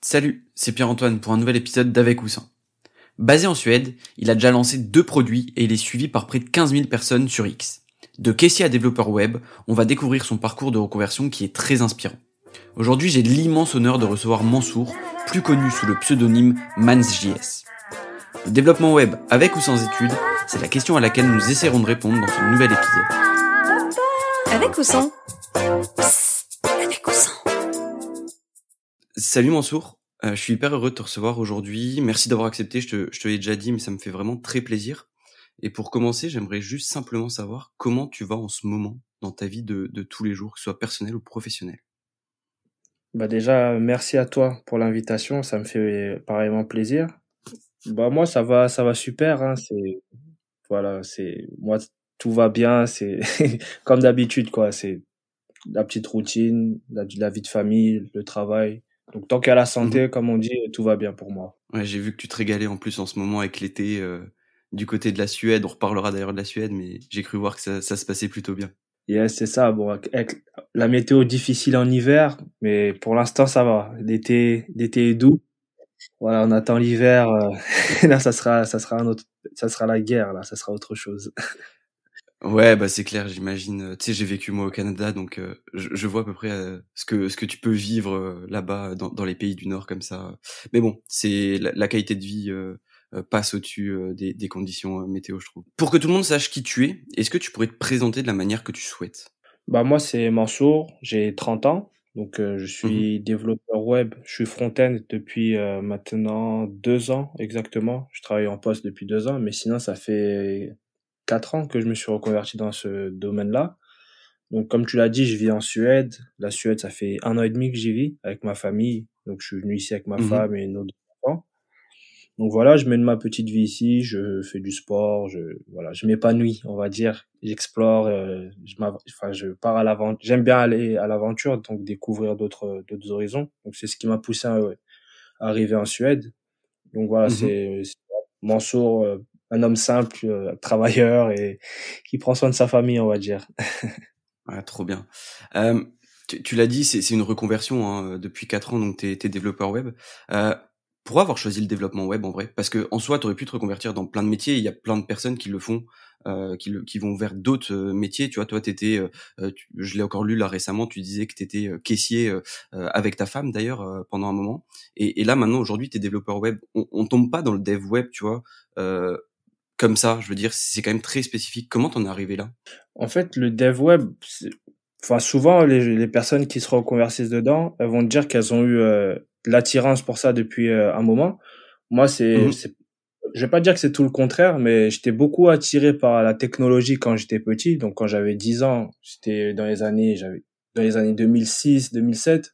Salut, c'est Pierre-Antoine pour un nouvel épisode d'Avec ou sans. Basé en Suède, il a déjà lancé deux produits et il est suivi par près de 15 000 personnes sur X. De caissier à développeur web, on va découvrir son parcours de reconversion qui est très inspirant. Aujourd'hui, j'ai l'immense honneur de recevoir Mansour, plus connu sous le pseudonyme MansJS. Le développement web avec ou sans études, c'est la question à laquelle nous essaierons de répondre dans ce nouvel épisode. Avec ou sans? Avec ou sans? Salut Mansour, euh, je suis hyper heureux de te recevoir aujourd'hui. Merci d'avoir accepté, je te, je te l'ai déjà dit, mais ça me fait vraiment très plaisir. Et pour commencer, j'aimerais juste simplement savoir comment tu vas en ce moment dans ta vie de, de tous les jours, que ce soit personnel ou professionnel. Bah déjà, merci à toi pour l'invitation, ça me fait pareillement plaisir. Bah moi, ça va, ça va super. Hein, c'est voilà, c'est moi tout va bien. C'est comme d'habitude quoi. C'est la petite routine, la vie de famille, le travail. Donc tant qu'il y a la santé, Mhm. comme on dit, tout va bien pour moi. Ouais, j'ai vu que tu te régalais en plus en ce moment avec l'été euh, du côté de la Suède. On reparlera d'ailleurs de la Suède, mais j'ai cru voir que ça, ça se passait plutôt bien. Yes, c'est ça. Bon, avec la météo difficile en hiver, mais pour l'instant ça va. L'été, l'été est doux. Voilà, on attend l'hiver. euh, là, ça sera, ça sera un autre, ça sera la guerre. Là, ça sera autre chose. Ouais, bah c'est clair, j'imagine. euh, Tu sais, j'ai vécu moi au Canada, donc euh, je, je vois à peu près euh, ce que ce que tu peux vivre euh, là-bas dans, dans les pays du Nord comme ça. Mais bon, c'est la, la qualité de vie passe au-dessus des, des conditions météo, je trouve. Pour que tout le monde sache qui tu es, est-ce que tu pourrais te présenter de la manière que tu souhaites? Bah moi c'est Mansour, j'ai 30 ans, donc euh, je suis développeur web, je suis front-end depuis euh, maintenant deux ans exactement. Je travaille en poste depuis deux ans, mais sinon ça fait quatre ans que je me suis reconverti dans ce domaine-là. Donc comme tu l'as dit, je vis en Suède. La Suède, ça fait un an et demi que j'y vis avec ma famille. Donc je suis venu ici avec ma Mhm. femme et nos deux enfants. Donc voilà, je mène ma petite vie ici, je fais du sport, je voilà, je m'épanouis, on va dire, j'explore, euh, je enfin je pars à l'aventure, j'aime bien aller à l'aventure, donc découvrir d'autres d'autres horizons. Donc c'est ce qui m'a poussé à, à arriver en Suède. Donc voilà, Mhm. c'est Mansour, un homme simple, euh, travailleur et qui prend soin de sa famille, on va dire. Ouais, trop bien. Euh, tu tu l'as dit, c'est une reconversion hein, depuis quatre ans, donc t'es es développeur web. Euh, pour avoir choisi le développement web en vrai, parce que en soi, t'aurais pu te reconvertir dans plein de métiers. Il y a plein de personnes qui le font, euh, qui, le, qui vont vers d'autres euh, métiers. Tu vois, toi, t'étais, euh, tu- je l'ai encore lu là récemment. Tu disais que t'étais euh, caissier avec ta femme d'ailleurs pendant un moment. Et, et là, maintenant, aujourd'hui, t'es développeur web. On, on tombe pas dans le dev web, tu vois, euh, comme ça. Je veux dire, c'est quand même très spécifique. Comment t'en es arrivé là? En fait, le dev web, enfin souvent les, les personnes qui se reconvertissent dedans, elles vont dire qu'elles ont eu euh, l'attirance pour ça depuis euh, un moment. Moi, c'est, c'est, je vais pas dire que c'est tout le contraire, mais j'étais beaucoup attiré par la technologie quand j'étais petit. Donc quand j'avais 10 ans, j'étais dans les années, j'avais dans les années 2006, 2007.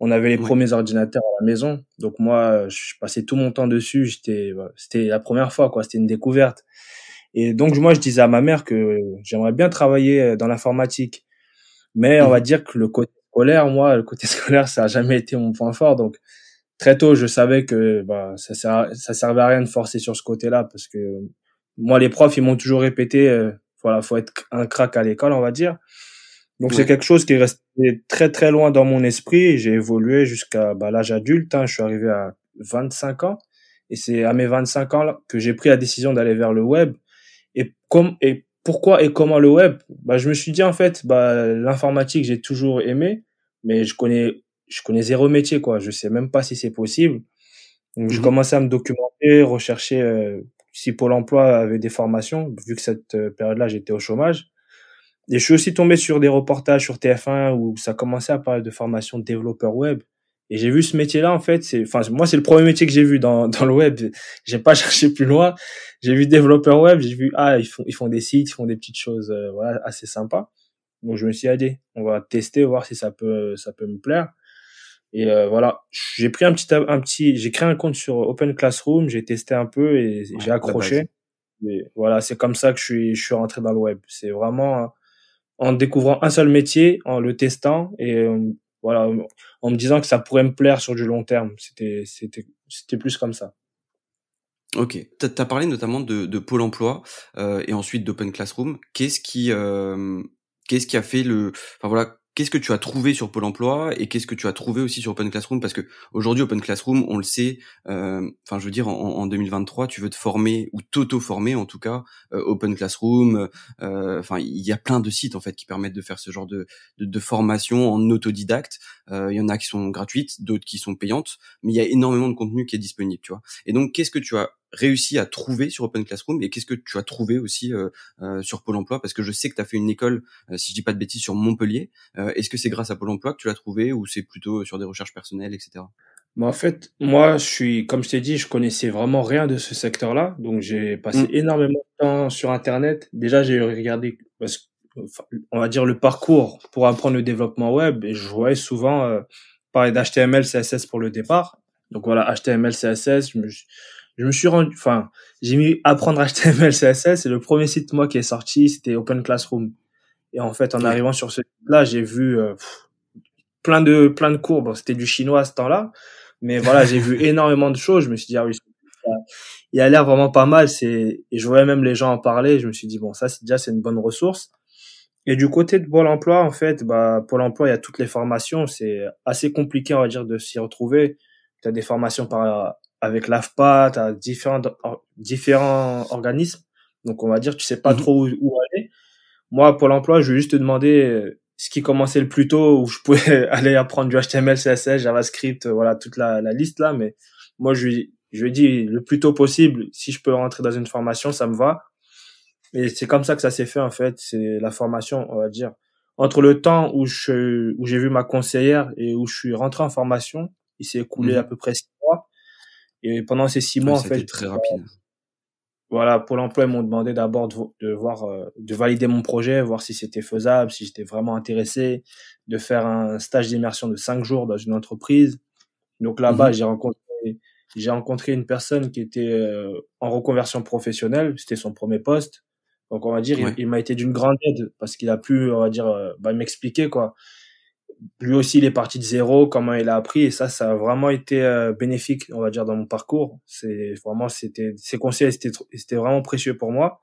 On avait les premiers ordinateurs à la maison. Donc moi, je passais tout mon temps dessus. J'étais, voilà, c'était la première fois, quoi. C'était une découverte. Et donc moi, je disais à ma mère que j'aimerais bien travailler euh, dans l'informatique. Mais on va Mhm. dire que le côté scolaire, moi, le côté scolaire, ça a jamais été mon point fort. Donc très tôt, je savais que bah, ça servait à rien de forcer sur ce côté-là parce que moi, les profs, ils m'ont toujours répété, euh, voilà, faut être un crack à l'école, on va dire. Donc c'est quelque chose qui est resté très très loin dans mon esprit. J'ai évolué jusqu'à bah, l'âge adulte. Hein, je suis arrivé à 25 ans et c'est à mes 25 ans là, que j'ai pris la décision d'aller vers le web. Et comme et pourquoi et comment le web? Bah je me suis dit en fait, bah l'informatique j'ai toujours aimé, mais je connais je connais zéro métier quoi. Je sais même pas si c'est possible. Donc je Mhm. commençais à me documenter, rechercher euh, si Pôle Emploi avait des formations, vu que cette euh, période-là j'étais au chômage. Et je suis aussi tombé sur des reportages sur TF1 où ça commençait à parler de formation de développeur web. Et j'ai vu ce métier-là, en fait, c'est, enfin, moi, c'est le premier métier que j'ai vu dans, dans le web. J'ai pas cherché plus loin. J'ai vu développeur web, j'ai vu, ah, ils font, ils font des sites, ils font des petites choses, euh, voilà, assez sympas. Donc, je me suis dit, allez, on va tester, voir si ça peut, ça peut me plaire. Et euh, voilà, j'ai pris un petit, un petit, j'ai créé un compte sur Open Classroom, j'ai testé un peu et Ouais, j'ai accroché. Et voilà, c'est comme ça que je suis, je suis rentré dans le web. C'est vraiment en découvrant un seul métier, en le testant et euh, voilà, en me disant que ça pourrait me plaire sur du long terme. C'était, c'était, c'était plus comme ça. Ok. T'as as parlé notamment de, de Pôle Emploi euh, et ensuite d'Open Classroom. Qu'est-ce qui, euh, qu'est-ce qui a fait le, enfin voilà, qu'est-ce que tu as trouvé sur Pôle Emploi et qu'est-ce que tu as trouvé aussi sur Open Classroom? Parce que aujourd'hui, Open Classroom, on le sait. euh, Enfin, je veux dire, en, en 2023, tu veux te former ou t'auto-former, en tout cas, euh, Open Classroom. euh, il y a plein de sites en fait qui permettent de faire ce genre de, de, de formation en autodidacte. Euh, Il y en a qui sont gratuites, d'autres qui sont payantes, mais il y a énormément de contenu qui est disponible, tu vois. Et donc, qu'est-ce que tu as réussi à trouver sur Open Classroom et qu'est-ce que tu as trouvé aussi euh, euh, sur Pôle Emploi? Parce que je sais que tu as fait une école, euh, si je dis pas de bêtises, sur Montpellier. Euh, Est-ce que c'est grâce à Pôle Emploi que tu l'as trouvé ou c'est plutôt sur des recherches personnelles, etc. Mais en fait, moi, je suis, comme je t'ai dit, je connaissais vraiment rien de ce secteur-là. Donc, j'ai passé Mm. énormément de temps sur Internet. Déjà, j'ai regardé, parce enfin, on va dire, le parcours pour apprendre le développement web. Et je voyais souvent euh, parler d'HTML, CSS pour le départ. Donc, voilà, HTML, CSS. Je me, je me suis rendu, enfin, j'ai mis apprendre HTML, CSS. Et le premier site, moi, qui est sorti, c'était Open Classroom. Et en fait, en Ouais. arrivant sur ce site-là, j'ai vu euh, pff, plein de plein de cours. Bon, c'était du chinois à ce temps-là, mais voilà, j'ai vu énormément de choses. Je me suis dit ah oui, il a l'air vraiment pas mal. C'est et je voyais même les gens en parler. Je me suis dit bon, ça c'est déjà c'est une bonne ressource. Et du côté de Pôle Emploi, en fait, bah Pôle Emploi, il y a toutes les formations. C'est assez compliqué, on va dire, de s'y retrouver. Tu as des formations par avec l'AFPA, tu as différents or- différents organismes. Donc on va dire, tu sais pas Mhm. trop où, où aller. Moi, Pôle Emploi, je vais juste te demander euh, ce qui commençait le plus tôt, où je pouvais aller apprendre du HTML, CSS, JavaScript, euh, voilà, toute la, la liste là. Mais moi, je lui, je lui ai dit le plus tôt possible, si je peux rentrer dans une formation, ça me va. Et c'est comme ça que ça s'est fait, en fait. C'est la formation, on va dire. Entre le temps où je, où j'ai vu ma conseillère et où je suis rentré en formation, il s'est écoulé Mhm. à peu près six. Et pendant ces six mois, en fait, très rapide. voilà, Pôle emploi, ils m'ont demandé d'abord de, vo- de voir, euh, de valider mon projet, voir si c'était faisable, si j'étais vraiment intéressé, de faire un stage d'immersion de cinq jours dans une entreprise. Donc là-bas, Mhm. j'ai rencontré, j'ai rencontré une personne qui était euh, en reconversion professionnelle. C'était son premier poste. Donc on va dire, Ouais. il, il m'a été d'une grande aide parce qu'il a pu, on va dire, euh, bah, m'expliquer quoi. Lui aussi, il est parti de zéro, comment il a appris, et ça, ça a vraiment été euh, bénéfique, on va dire, dans mon parcours. C'est vraiment, c'était, ses conseils, c'était, c'était vraiment précieux pour moi.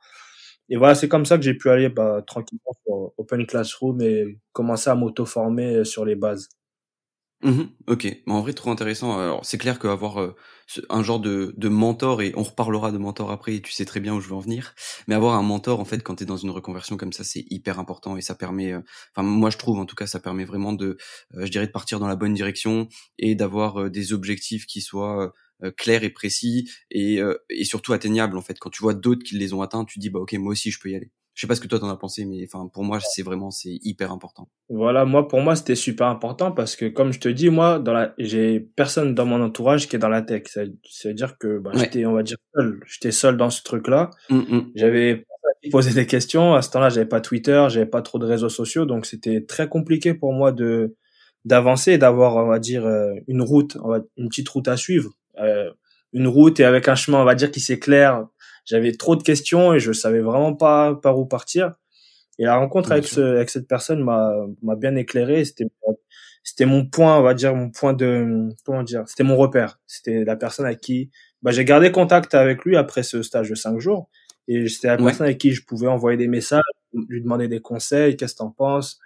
Et voilà, c'est comme ça que j'ai pu aller bah, tranquillement sur Open Classroom et commencer à m'auto-former euh, sur les bases. Mhm, ok, mais en vrai trop intéressant. Alors c'est clair qu'avoir euh, un genre de, mentor et on reparlera de mentor après. et Tu sais très bien où je veux en venir. Mais avoir un mentor en fait quand t'es dans une reconversion comme ça, c'est hyper important et ça permet. euh, Enfin moi je trouve en tout cas ça permet vraiment de, euh, je dirais de partir dans la bonne direction et d'avoir des objectifs qui soient clairs et précis et, et surtout atteignables en fait. Quand tu vois d'autres qui les ont atteints, tu dis bah ok moi aussi je peux y aller. Je sais pas ce que toi t'en as pensé, mais enfin pour moi c'est vraiment c'est hyper important. Voilà, moi pour moi c'était super important parce que comme je te dis, moi dans la j'ai personne dans mon entourage qui est dans la tech. Ça veut dire que bah, Ouais. j'étais on va dire seul, j'étais seul dans ce truc-là. Hum, hum. J'avais à poser des questions, à ce temps-là, j'avais pas Twitter, j'avais pas trop de réseaux sociaux, donc c'était très compliqué pour moi de d'avancer et d'avoir on va dire euh, une route, une petite route à suivre, Euh, une route et avec un chemin on va dire qui s'éclaire. J'avais trop de questions et je savais vraiment pas par où partir. Et la rencontre Bien avec, ce, avec cette personne m'a m'a bien éclairé. C'était c'était mon point, on va dire mon point de comment dire, c'était mon repère. C'était la personne avec qui bah, j'ai gardé contact avec lui après ce stage de cinq jours. Et c'était la Ouais. personne avec qui je pouvais envoyer des messages, lui demander des conseils, qu'est-ce que t'en penses.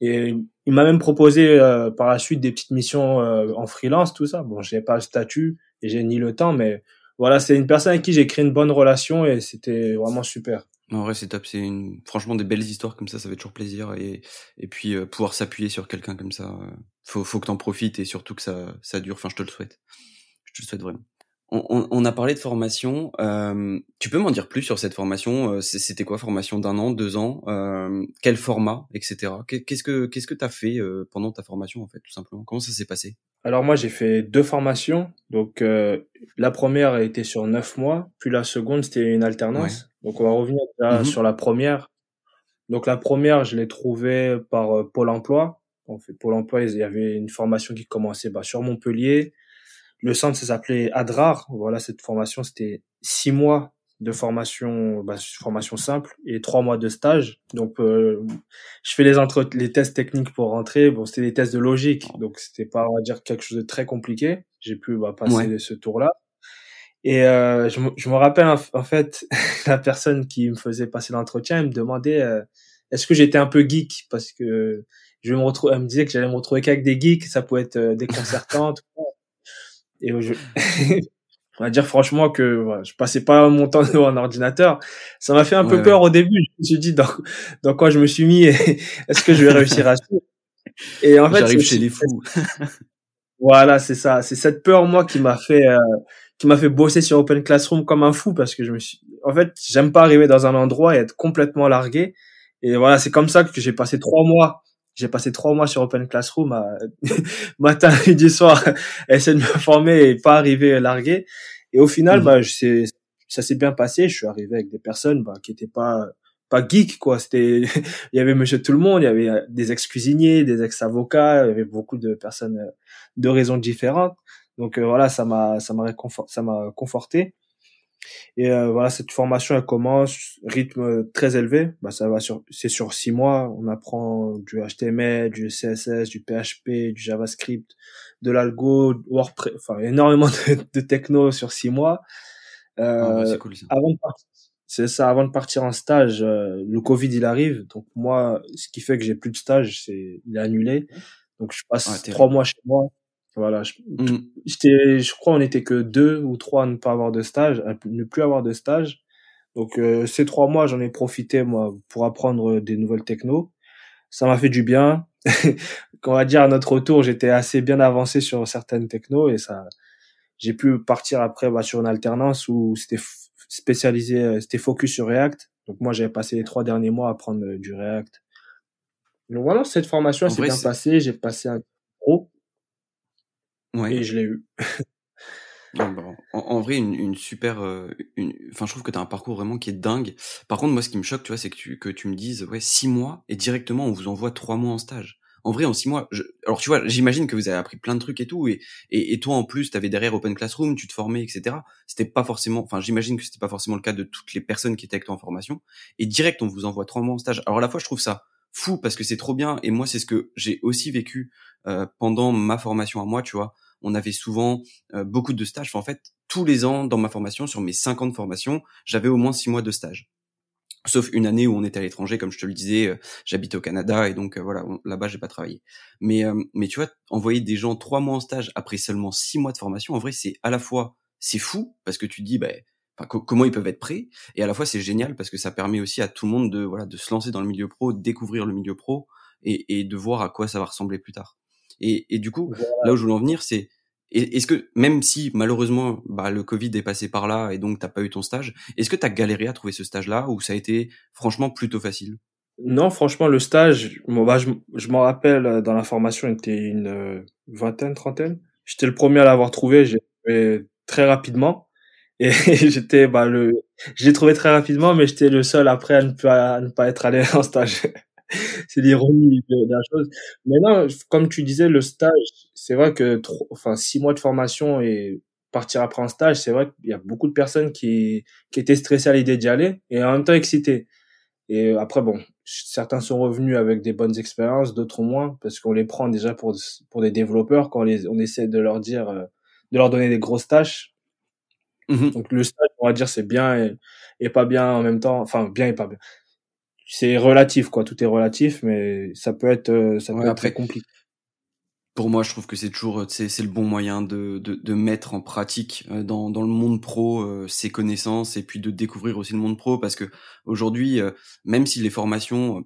Et il m'a même proposé euh, par la suite des petites missions euh, en freelance, tout ça. Bon, j'ai pas le statut et j'ai ni le temps, mais voilà, c'est une personne avec qui j'ai créé une bonne relation et c'était vraiment super. En vrai, c'est top. C'est une... franchement des belles histoires comme ça. Ça fait toujours plaisir. Et, et puis, euh, pouvoir s'appuyer sur quelqu'un comme ça, euh, faut, faut que t'en profites et surtout que ça, ça dure. Enfin, je te le souhaite. Je te le souhaite vraiment. On, on, on a parlé de formation. Euh, tu peux m'en dire plus sur cette formation Euh, C'était quoi formation d'un an, deux ans euh, Quel format, etc. Qu'est- Qu'est-ce que qu'est-ce que t'as fait euh, pendant ta formation en fait, tout simplement? Comment ça s'est passé? Alors moi, j'ai fait deux formations. Donc euh, la première a été sur neuf mois, puis la seconde, c'était une alternance. Donc on va revenir déjà Mhm. sur la première. Donc la première, je l'ai trouvée par euh, Pôle Emploi. En fait, Pôle Emploi, il y avait une formation qui commençait bah, sur Montpellier. Le centre, ça s'appelait Adrar. Voilà, cette formation, c'était six mois de formation, bah, formation simple et trois mois de stage. Donc, euh, je fais les entre les tests techniques pour rentrer. Bon, c'était des tests de logique, donc c'était pas, on va dire, quelque chose de très compliqué. J'ai pu bah, passer Ouais. ce tour-là. Et euh, je, me- je me rappelle en, fait la personne qui me faisait passer l'entretien, elle me demandait euh, est-ce que j'étais un peu geek? Parce que je me retrouver, elle me disait que j'allais me retrouver qu'avec des geeks, ça pouvait être euh, déconcertant. tout. Et je, on va dire franchement que voilà, je passais pas mon temps devant un ordinateur. Ça m'a fait un Ouais, peu ouais. peur au début. Je me suis dit dans, dans quoi je me suis mis. et Est-ce que je vais réussir à suivre? Et en fait, J'arrive chez les fous. voilà, c'est ça. C'est cette peur, moi, qui m'a fait, euh, qui m'a fait bosser sur Open Classroom comme un fou parce que je me suis, en fait, j'aime pas arriver dans un endroit et être complètement largué. Et voilà, c'est comme ça que j'ai passé trois mois. J'ai passé trois mois sur Open Classroom à matin, midi, soir, essayer de me former et pas arriver largué. Et au final, Mhm. bah, je sais, ça s'est bien passé. Je suis arrivé avec des personnes, bah, qui étaient pas, pas geeks, quoi. C'était, il y avait monsieur tout le monde, il y avait euh, des ex-cuisiniers, des ex-avocats, il y avait beaucoup de personnes euh, de raisons différentes. Donc euh, voilà, ça m'a ça m'a réconfort- ça m'a conforté. Et euh, voilà, cette formation elle commence rythme très élevé. Bah ça va sur c'est sur six mois. On apprend du HTML, du CSS, du PHP, du JavaScript, de l'algo, WordPress, enfin énormément de, de techno sur six mois. Euh, Ah, bah, c'est cool ça. avant de partir, c'est ça, avant de partir en stage, euh, le Covid il arrive, donc moi, ce qui fait que j'ai plus de stage, c'est il est annulé, donc je passe trois mois chez moi. Voilà, je, j'étais, je crois, on était que deux ou trois à ne pas avoir de stage, à ne plus avoir de stage. Donc euh, ces trois mois, j'en ai profité moi pour apprendre des nouvelles techno. Ça m'a fait du bien. Qu'on va dire à notre retour, j'étais assez bien avancé sur certaines techno et ça, j'ai pu partir après bah, sur une alternance où c'était spécialisé, euh, c'était focus sur React. Donc moi j'avais passé les trois derniers mois à apprendre euh, du React. Donc voilà, cette formation s'est bien passée. J'ai passé un pro Ouais. et je l'ai eu. Ouais, bah, en, en vrai, une, une super, euh, une, enfin, je trouve que t'as un parcours vraiment qui est dingue. Par contre, moi, ce qui me choque, tu vois, c'est que tu, que tu me dises, ouais, six mois et directement, on vous envoie trois mois en stage. En vrai, en six mois, je... alors tu vois, j'imagine que vous avez appris plein de trucs et tout, et, et, et toi, en plus, t'avais derrière Open Classroom, tu te formais, etc. C'était pas forcément, enfin, j'imagine que c'était pas forcément le cas de toutes les personnes qui étaient avec toi en formation. Et direct, on vous envoie trois mois en stage. Alors à la fois, je trouve ça fou parce que c'est trop bien, et moi, c'est ce que j'ai aussi vécu euh, pendant ma formation à moi, tu vois. On avait souvent euh, beaucoup de stages. En fait, tous les ans dans ma formation, sur mes 50 formations, j'avais au moins six mois de stage. Sauf une année où on était à l'étranger, comme je te le disais, euh, j'habite au Canada et donc euh, voilà, là-bas j'ai pas travaillé. Mais euh, mais tu vois, envoyer des gens trois mois en stage après seulement six mois de formation, en vrai c'est à la fois c'est fou parce que tu te dis ben enfin, co- comment ils peuvent être prêts et à la fois c'est génial parce que ça permet aussi à tout le monde de voilà de se lancer dans le milieu pro, découvrir le milieu pro et, et de voir à quoi ça va ressembler plus tard. Et, et du coup, Voilà. là où je voulais en venir, c'est est-ce que même si malheureusement bah, le Covid est passé par là et donc t'as pas eu ton stage, est-ce que t'as galéré à trouver ce stage-là ou ça a été franchement plutôt facile? Non, franchement, le stage, bon, bah, je, je m'en rappelle, euh, dans la formation, il était une euh, vingtaine, trentaine. J'étais le premier à l'avoir trouvé, j'ai trouvé très rapidement. Et j'étais, bah, le, je l'ai trouvé très rapidement, mais j'étais le seul après à ne pas, à ne pas être allé en stage. C'est l'ironie de, la chose. Mais non, comme tu disais, le stage, c'est vrai que trop, enfin, six mois de formation et partir après en stage, c'est vrai qu'il y a beaucoup de personnes qui, qui étaient stressées à l'idée d'y aller et en même temps excitées. Et après, bon, certains sont revenus avec des bonnes expériences, d'autres moins, parce qu'on les prend déjà pour, pour des développeurs quand on, les, on essaie de leur dire, euh, de leur donner des grosses tâches. Mhm. Donc le stage, on va dire, c'est bien et, et pas bien en même temps. Enfin, bien et pas bien. C'est relatif, quoi. Tout est relatif, mais ça peut être, euh, ça peut Ouais, être après, très compliqué. pour moi, je trouve que c'est toujours c'est c'est le bon moyen de, de, de mettre en pratique euh, dans, dans le monde pro euh, ses connaissances et puis de découvrir aussi le monde pro parce que aujourd'hui, euh, même si les formations, euh,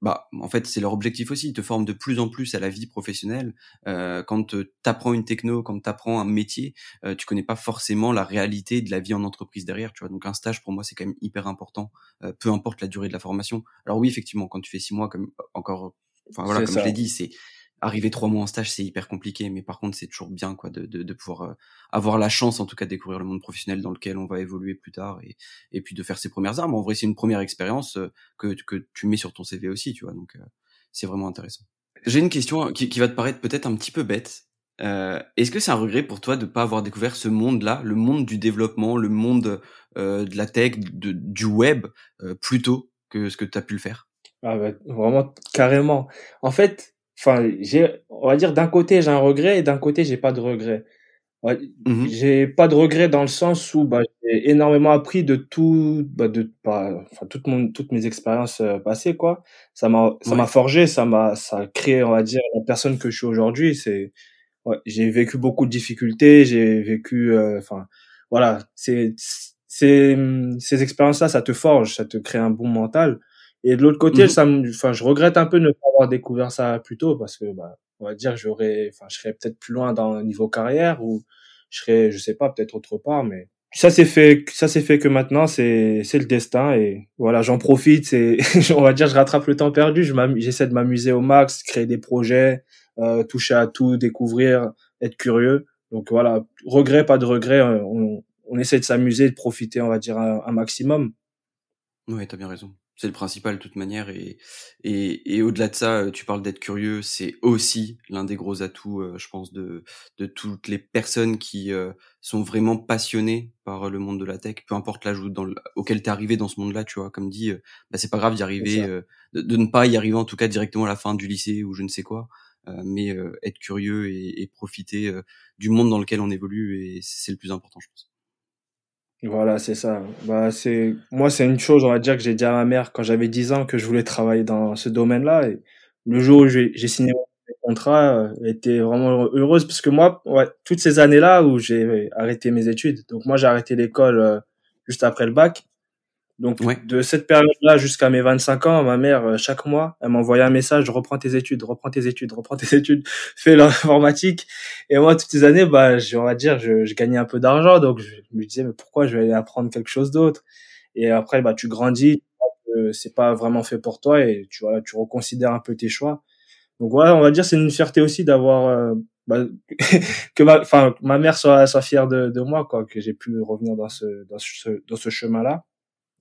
bah en fait c'est leur objectif aussi, ils te forment de plus en plus à la vie professionnelle. Euh, quand tu apprends une techno, quand tu apprends un métier, euh, tu connais pas forcément la réalité de la vie en entreprise derrière. Tu vois, donc un stage pour moi c'est quand même hyper important, euh, peu importe la durée de la formation. Alors oui, effectivement, quand tu fais six mois, comme encore, enfin voilà, comme ça. je l'ai dit, c'est arriver trois mois en stage, c'est hyper compliqué, mais par contre, c'est toujours bien quoi de, de, de pouvoir euh, avoir la chance, en tout cas, de découvrir le monde professionnel dans lequel on va évoluer plus tard et, et puis de faire ses premières armes. En vrai, c'est une première expérience euh, que, que tu mets sur ton CV aussi, tu vois, donc euh, c'est vraiment intéressant. J'ai une question qui, qui va te paraître peut-être un petit peu bête. Euh, Est-ce que c'est un regret pour toi de pas avoir découvert ce monde-là, le monde du développement, le monde euh, de la tech, de, du web, euh, plus tôt que ce que tu as pu le faire? Ah bah, vraiment, carrément. En fait, enfin, j'ai, on va dire d'un côté j'ai un regret et d'un côté j'ai pas de regret. Ouais, Mmh j'ai pas de regrets dans le sens où bah, j'ai énormément appris de tout, bah, de bah, enfin toute mon, toutes mes expériences euh, passées quoi. Ça m'a ça m'a forgé, ça m'a ça a créé on va dire la personne que je suis aujourd'hui. C'est ouais, j'ai vécu beaucoup de difficultés, j'ai vécu euh, enfin voilà, c'est c'est ces expériences-là, ça te forge, ça te crée un bon mental. Et de l'autre côté, Mmh ça me, enfin je regrette un peu de ne pas avoir découvert ça plus tôt parce que bah on va dire j'aurais enfin je serais peut-être plus loin dans le niveau carrière ou je serais, je sais pas, peut-être autre part, mais ça c'est fait, ça c'est fait que maintenant c'est, c'est le destin et voilà, j'en profite. C'est, on va dire, je rattrape le temps perdu. Je j'essaie de m'amuser au max, créer des projets, euh, toucher à tout, découvrir, être curieux. Donc voilà, regret, pas de regret. euh, On, on essaie de s'amuser, de profiter, on va dire un, un maximum. Ouais, t'as bien raison. C'est le principal de toute manière et et, et au-delà de ça, euh, tu parles d'être curieux, c'est aussi l'un des gros atouts, euh, je pense, de de toutes les personnes qui euh, sont vraiment passionnées par le monde de la tech, peu importe l'âge dans le- auquel t'es arrivé dans ce monde-là, tu vois. Comme dit, euh, bah, c'est pas grave d'y arriver, de, de ne pas y arriver en tout cas directement à la fin du lycée ou je ne sais quoi, mais être curieux et, et profiter du monde dans lequel on évolue et c'est le plus important, je pense. Voilà, c'est ça. Bah, c'est, moi, c'est une chose, on va dire, que j'ai dit à ma mère quand j'avais 10 ans que je voulais travailler dans ce domaine-là. Et le jour où j'ai signé mon contrat, euh, elle était vraiment heureuse parce que moi, ouais, toutes ces années-là où j'ai arrêté mes études, donc moi, j'ai arrêté l'école euh, juste après le bac. Donc, Ouais, de cette période-là jusqu'à mes 25 ans, ma mère, euh, chaque mois, elle m'envoyait un message, reprends tes études, reprends tes études, reprends tes études, fais l'informatique. Et moi, toutes ces années, bah, je, on va dire, je, je gagnais un peu d'argent, donc je me disais, mais pourquoi je vais aller apprendre quelque chose d'autre? Et après, bah, tu grandis, c'est pas vraiment fait pour toi et tu vois, tu reconsidères un peu tes choix. Donc voilà, on va dire, c'est une fierté aussi d'avoir, euh, bah, que ma, enfin, ma mère soit, soit fière de, de moi, quoi, que j'ai pu revenir dans ce, dans ce, dans ce chemin-là.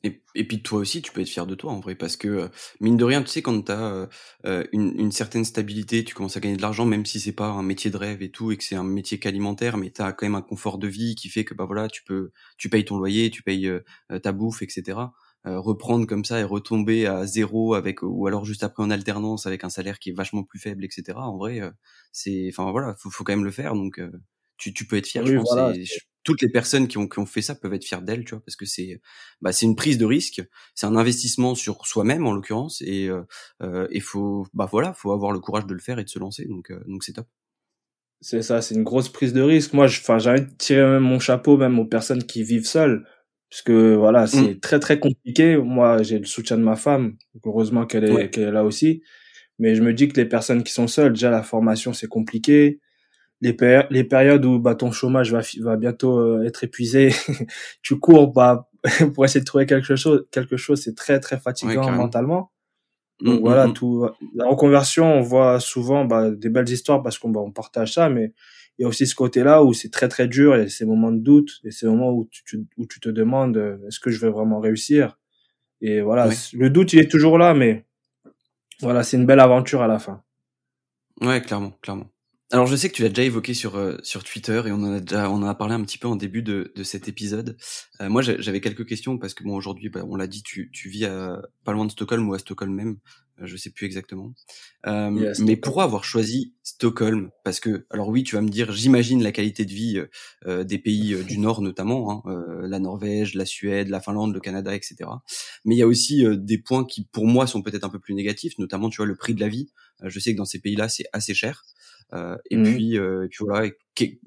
Et, et puis toi aussi, tu peux être fier de toi en vrai, parce que euh, mine de rien, tu sais, quand t'as euh, euh, une, une certaine stabilité, tu commences à gagner de l'argent, même si c'est pas un métier de rêve et tout, et que c'est un métier qu'alimentaire, mais t'as quand même un confort de vie qui fait que bah voilà, tu peux, tu payes ton loyer, tu payes euh, ta bouffe, etc. Euh, reprendre comme ça et retomber à zéro avec, ou alors juste après en alternance avec un salaire qui est vachement plus faible, etc. En vrai, euh, c'est, enfin voilà, faut, faut quand même le faire, donc euh, tu, tu peux être fier, je Oui, pense. voilà. Et je- toutes les personnes qui ont, qui ont fait ça peuvent être fières d'elles, tu vois, parce que c'est, bah, c'est une prise de risque, c'est un investissement sur soi-même en l'occurrence, et euh, euh, il faut, bah voilà, faut avoir le courage de le faire et de se lancer, donc euh, donc c'est top. C'est ça, c'est une grosse prise de risque. Moi, je, enfin, j'ai envie de tirer même mon chapeau même aux personnes qui vivent seules. Parce que, voilà, Mm. c'est très, très compliqué. Moi, j'ai le soutien de ma femme. Heureusement qu'elle est, Ouais. qu'elle est là aussi. Mais je me dis que les personnes qui sont seules, déjà, la formation, c'est compliqué. Les, péri- les périodes où, bah, ton chômage va, va bientôt euh, être épuisé, tu cours, bah, pour essayer de trouver quelque chose, quelque chose, c'est très, très fatigant mentalement. Mm, Donc mm, voilà, mm. tout la reconversion, on voit souvent bah, des belles histoires parce qu'on bah, on partage ça, mais il y a aussi ce côté-là où c'est très très dur et ces moments de doute et ces moments où tu, tu- où tu te demandes euh, est-ce que je vais vraiment réussir? Et voilà, Ouais. le doute il est toujours là, mais voilà, c'est une belle aventure à la fin. Ouais, clairement, clairement. Alors je sais que tu l'as déjà évoqué sur euh, sur Twitter et on en a déjà on en a parlé un petit peu en début de de cet épisode. Euh, moi j'avais quelques questions parce que bon aujourd'hui bah, on l'a dit tu tu vis à, pas loin de Stockholm ou à Stockholm même, je sais plus exactement. Euh, mais Stockholm. pourquoi avoir choisi Stockholm? Parce que alors oui tu vas me dire j'imagine la qualité de vie euh, euh, des pays euh, du Nord notamment, hein, euh, la Norvège, la Suède, la Finlande, le Canada, etc. Mais il y a aussi euh, des points qui pour moi sont peut-être un peu plus négatifs, notamment tu vois le prix de la vie. Euh, je sais que dans ces pays-là c'est assez cher. Euh, et Mhm. puis, euh, et puis voilà.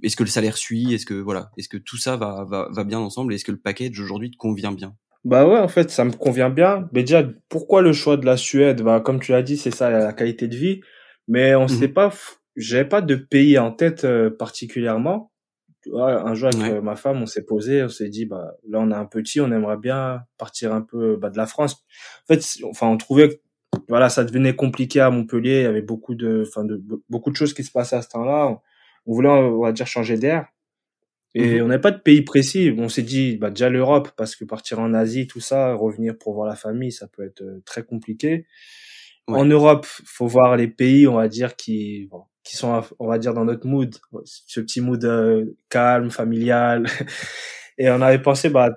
Est-ce que le salaire suit? Est-ce que voilà Est-ce que tout ça va, va, va bien ensemble? Est-ce que le package aujourd'hui te convient bien? Bah ouais, en fait, ça me convient bien. Mais déjà, pourquoi le choix de la Suède? Bah, comme tu l'as dit, c'est ça, la qualité de vie. Mais on sait Mhm. pas, f- j'avais pas de pays en tête euh, particulièrement. Tu vois, un jour avec Ouais. euh, ma femme, on s'est posé, on s'est dit, bah, là, on a un petit, on aimerait bien partir un peu, bah, de la France. En fait, enfin, on trouvait que, voilà, ça devenait compliqué à Montpellier. Il y avait beaucoup de, enfin, de, be- beaucoup de choses qui se passaient à ce temps-là. On, on voulait, on va dire, changer d'air. Et Mhm. on n'avait pas de pays précis. On s'est dit, bah, déjà l'Europe, parce que partir en Asie, tout ça, revenir pour voir la famille, ça peut être euh, très compliqué. Ouais. En Europe, faut voir les pays, on va dire, qui, bon, qui sont, on va dire, dans notre mood. Ce petit mood euh, calme, familial. Et on avait pensé, bah,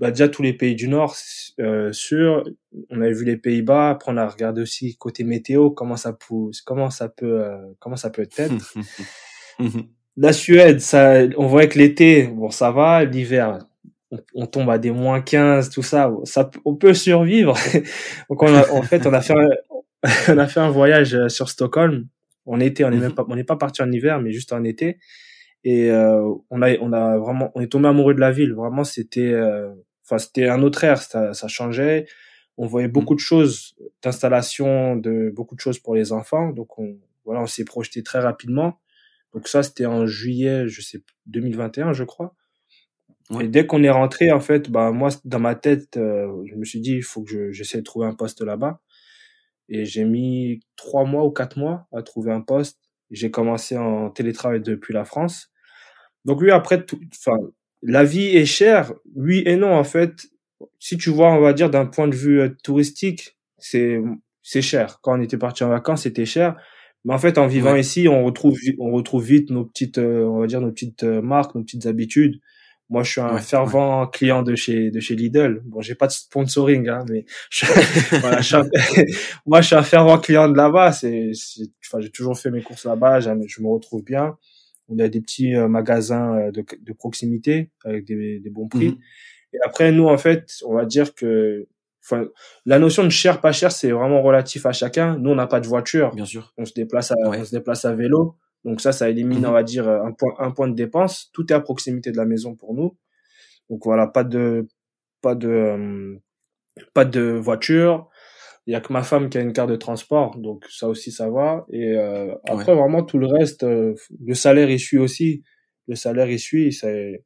bah, déjà tous les pays du Nord, euh, sûr. On avait vu les Pays-Bas. Après, on a regardé aussi côté météo, comment ça pousse, comment ça peut, euh, comment ça peut être. Mhm. la Suède, ça, on voit que l'été, bon, ça va, l'hiver, on, on tombe à des moins 15, tout ça, ça, on peut survivre. Donc, on a- en fait, on a fait, un, on a fait un voyage euh, sur Stockholm. En été, on est même Mhm. pas, on n'est pas parti en hiver, mais juste en été. Et euh, on a, on a vraiment, on est tombé amoureux de la ville. Vraiment, c'était, euh, enfin, c'était un autre air. Ça, ça changeait. On voyait beaucoup de choses, d'installation, de beaucoup de choses pour les enfants. Donc, on, voilà, on s'est projeté très rapidement. Donc ça, c'était en juillet, je sais, 2021, je crois. Ouais. Et dès qu'on est rentré, en fait, bah moi, dans ma tête, euh, je me suis dit, il faut que je- j'essaie de trouver un poste là-bas. Et j'ai mis trois mois ou quatre mois à trouver un poste. J'ai commencé en télétravail depuis la France. Donc oui, après, tout, enfin, la vie est chère. Oui et non, en fait. Si tu vois, on va dire d'un point de vue euh, touristique, c'est c'est cher. Quand on était parti en vacances, c'était cher. Mais en fait, en vivant Ouais. ici, on retrouve on retrouve vite nos petites, euh, on va dire nos petites euh, marques, nos petites habitudes. Moi, je suis un Ouais, fervent client de chez de chez Lidl. Bon, j'ai pas de sponsoring, hein, mais je, voilà, je suis un- moi, je suis un fervent client de là-bas. C'est, enfin, j'ai toujours fait mes courses là-bas. Je me retrouve bien. On a des petits euh, magasins de, de proximité avec des, des bons prix. Mhm. Et après, nous, en fait, on va dire que, enfin, la notion de cher, pas cher, c'est vraiment relatif à chacun. Nous, on n'a pas de voiture. Bien sûr. On se déplace à, Ouais. on se déplace à vélo. Donc ça, ça élimine, Mhm. on va dire, un point, un point de dépense. Tout est à proximité de la maison pour nous. Donc voilà, pas de, pas de, euh, pas de voiture. Il y a que ma femme qui a une carte de transport, donc ça aussi ça va. Et euh, après vraiment tout le reste, euh, le salaire il suit aussi. Le salaire il suit. C'est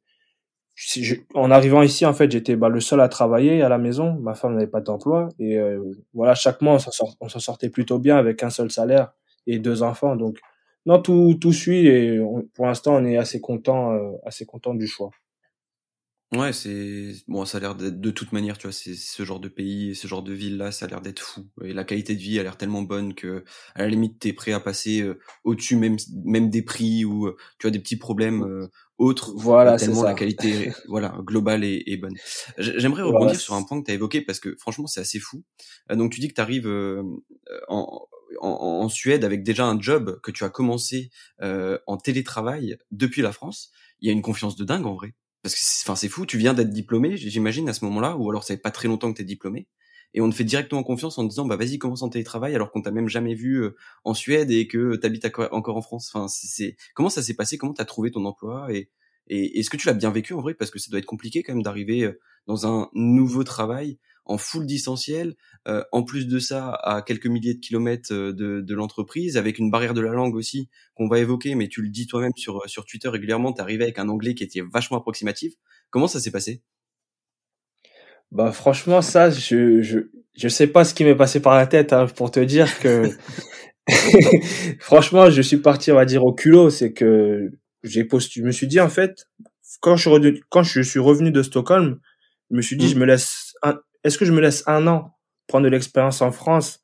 en arrivant ici en fait j'étais bah, le seul à travailler à la maison. Ma femme n'avait pas d'emploi et euh, voilà chaque mois on s'en sortait plutôt bien avec un seul salaire et deux enfants. Donc non tout tout suit et pour l'instant on est assez content euh, assez content du choix. Ouais, c'est bon, ça a l'air d'être de toute manière, tu vois, c'est ce genre de pays, ce genre de ville là, ça a l'air d'être fou. Et la qualité de vie a l'air tellement bonne que à la limite t'es prêt à passer euh, au-dessus même même des prix ou euh, tu as des petits problèmes euh, autres. Voilà euh, tellement ça. la qualité voilà globale est, est bonne. J'aimerais Voilà, rebondir sur un point que tu as évoqué parce que franchement c'est assez fou. Euh, donc tu dis que tu arrives en, en, en Suède avec déjà un job que tu as commencé euh, en télétravail depuis la France. Il y a une confiance de dingue en vrai. Parce que c'est- enfin c'est fou, tu viens d'être diplômé, j'imagine à ce moment-là, ou alors ça fait pas très longtemps que t'es diplômé, et on te fait directement confiance en te disant bah vas-y commence en télétravail alors qu'on t'a même jamais vu euh, en Suède et que t'habites encore en France. Enfin c'est- comment ça s'est passé, comment t'as trouvé ton emploi? Et et est-ce que tu l'as bien vécu en vrai? Parce que ça doit être compliqué quand même d'arriver euh, dans un nouveau travail en full distanciel, euh, en plus de ça à quelques milliers de kilomètres euh, de, de l'entreprise, avec une barrière de la langue aussi qu'on va évoquer, mais tu le dis toi-même sur sur Twitter régulièrement, t'es arrivé avec un anglais qui était vachement approximatif. Comment ça s'est passé? Bah franchement ça je je je sais pas ce qui m'est passé par la tête hein, pour te dire que franchement je suis parti on va dire au culot c'est que j'ai postulé je me suis dit en fait quand je quand je suis revenu de Stockholm je me suis dit Mhm. je me laisse un- est-ce que je me laisse un an prendre de l'expérience en France?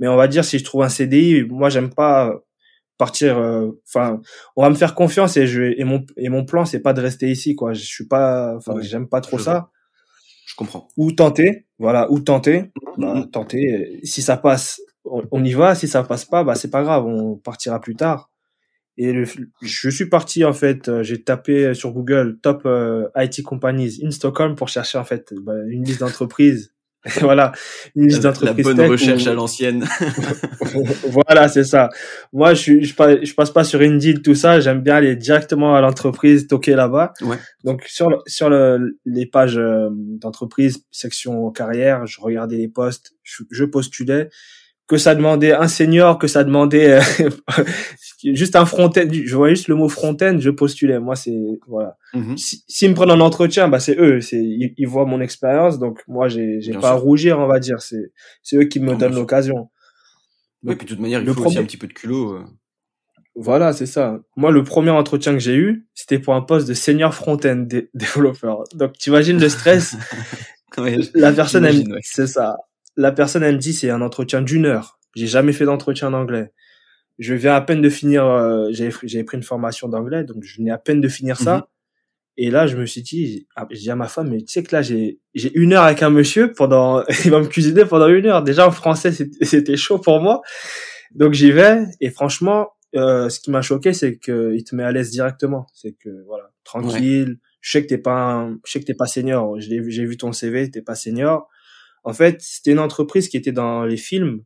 Mais on va dire si je trouve un CDI moi j'aime pas partir euh, enfin on va me faire confiance et je et mon et mon plan c'est pas de rester ici quoi je suis pas enfin Ouais, j'aime pas trop je ça vois. Je comprends. ou tenter, voilà, ou tenter, bah, Mhm. tenter. euh, Si ça passe, on, on y va. Si ça passe pas, bah c'est pas grave, on partira plus tard. Et le- je suis parti en fait, euh, j'ai tapé sur Google top euh, IT companies in Stockholm pour chercher en fait bah, une liste d'entreprises. voilà, une liste La, la d'entreprises. bonne recherche où- à l'ancienne. voilà, c'est ça. Moi, je je passe, je passe pas sur Indeed, tout ça. J'aime bien aller directement à l'entreprise, toquer là-bas. Ouais. Donc sur le- sur le, les pages euh, d'entreprise, section carrière, je regardais les postes, je, je postulais. Que ça demandait un senior, que ça demandait euh, juste un front-end. Je voyais juste le mot front-end, je postulais. Moi, c'est voilà. Mhm. Si- S'ils me prennent en entretien, bah c'est eux. C'est ils, ils voient mon expérience, donc moi j'ai j'ai pas à rougir, on va dire. C'est c'est eux qui me Non, donnent l'occasion. Oui, puis de toute manière, il le faut aussi un petit peu de culot. euh. Voilà, c'est ça. Moi, le premier entretien que j'ai eu, c'était pour un poste de senior front-end dé- développeur. Donc, tu imagines le stress? Ouais, La personne, elle, ouais. c'est ça. La personne, elle me dit, c'est un entretien d'une heure. J'ai jamais fait d'entretien en anglais. Je viens à peine de finir, euh, j'avais j'avais pris une formation d'anglais, donc je venais à peine de finir ça. Mhm. Et là, je me suis dit, ah, j'ai dit à ma femme, mais tu sais que là, j'ai, j'ai une heure avec un monsieur pendant, il va me cuisiner pendant une heure. Déjà, en français, c'était chaud pour moi. Donc, j'y vais. Et franchement, euh, ce qui m'a choqué, c'est que il te met à l'aise directement. C'est que voilà, tranquille. Je sais que t'es pas, un, je sais que t'es pas senior. J'ai j'ai vu ton CV, t'es pas senior. En fait, c'était une entreprise qui était dans les films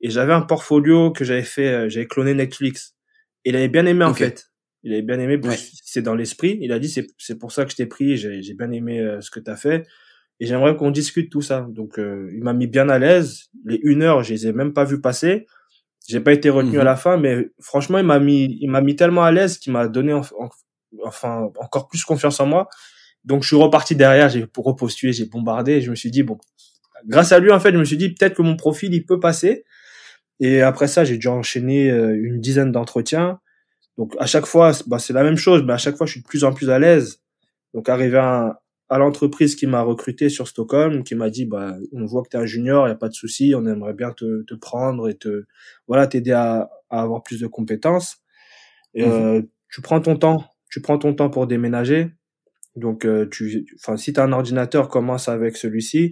et j'avais un portfolio que j'avais fait, euh, j'avais cloné Netflix. Et il avait bien aimé en fait. Il avait bien aimé, Ouais. c'est dans l'esprit. Il a dit c'est c'est pour ça que je t'ai pris. J'ai j'ai bien aimé euh, ce que t'as fait et j'aimerais qu'on discute tout ça. Donc euh, il m'a mis bien à l'aise. Les une heure, je les ai même pas vu passer. J'ai pas été retenu Mhm. à la fin, mais franchement, il m'a mis, il m'a mis tellement à l'aise qu'il m'a donné en- en- enfin encore plus confiance en moi. Donc je suis reparti derrière, j'ai repostulé, j'ai bombardé. Et je me suis dit bon, grâce à lui en fait, je me suis dit peut-être que mon profil il peut passer. Et après ça, j'ai dû enchaîner euh, une dizaine d'entretiens. Donc à chaque fois, c'est- bah, c'est la même chose, mais à chaque fois, je suis de plus en plus à l'aise. Donc arrivé à, à l'entreprise qui m'a recruté sur Stockholm, qui m'a dit bah on voit que tu es un junior, il y a pas de souci, on aimerait bien te, te prendre et te voilà t'aider à, à avoir plus de compétences. Et, euh, tu prends ton temps, tu prends ton temps pour déménager. Donc euh, tu enfin si tu as un ordinateur, commence avec celui-ci.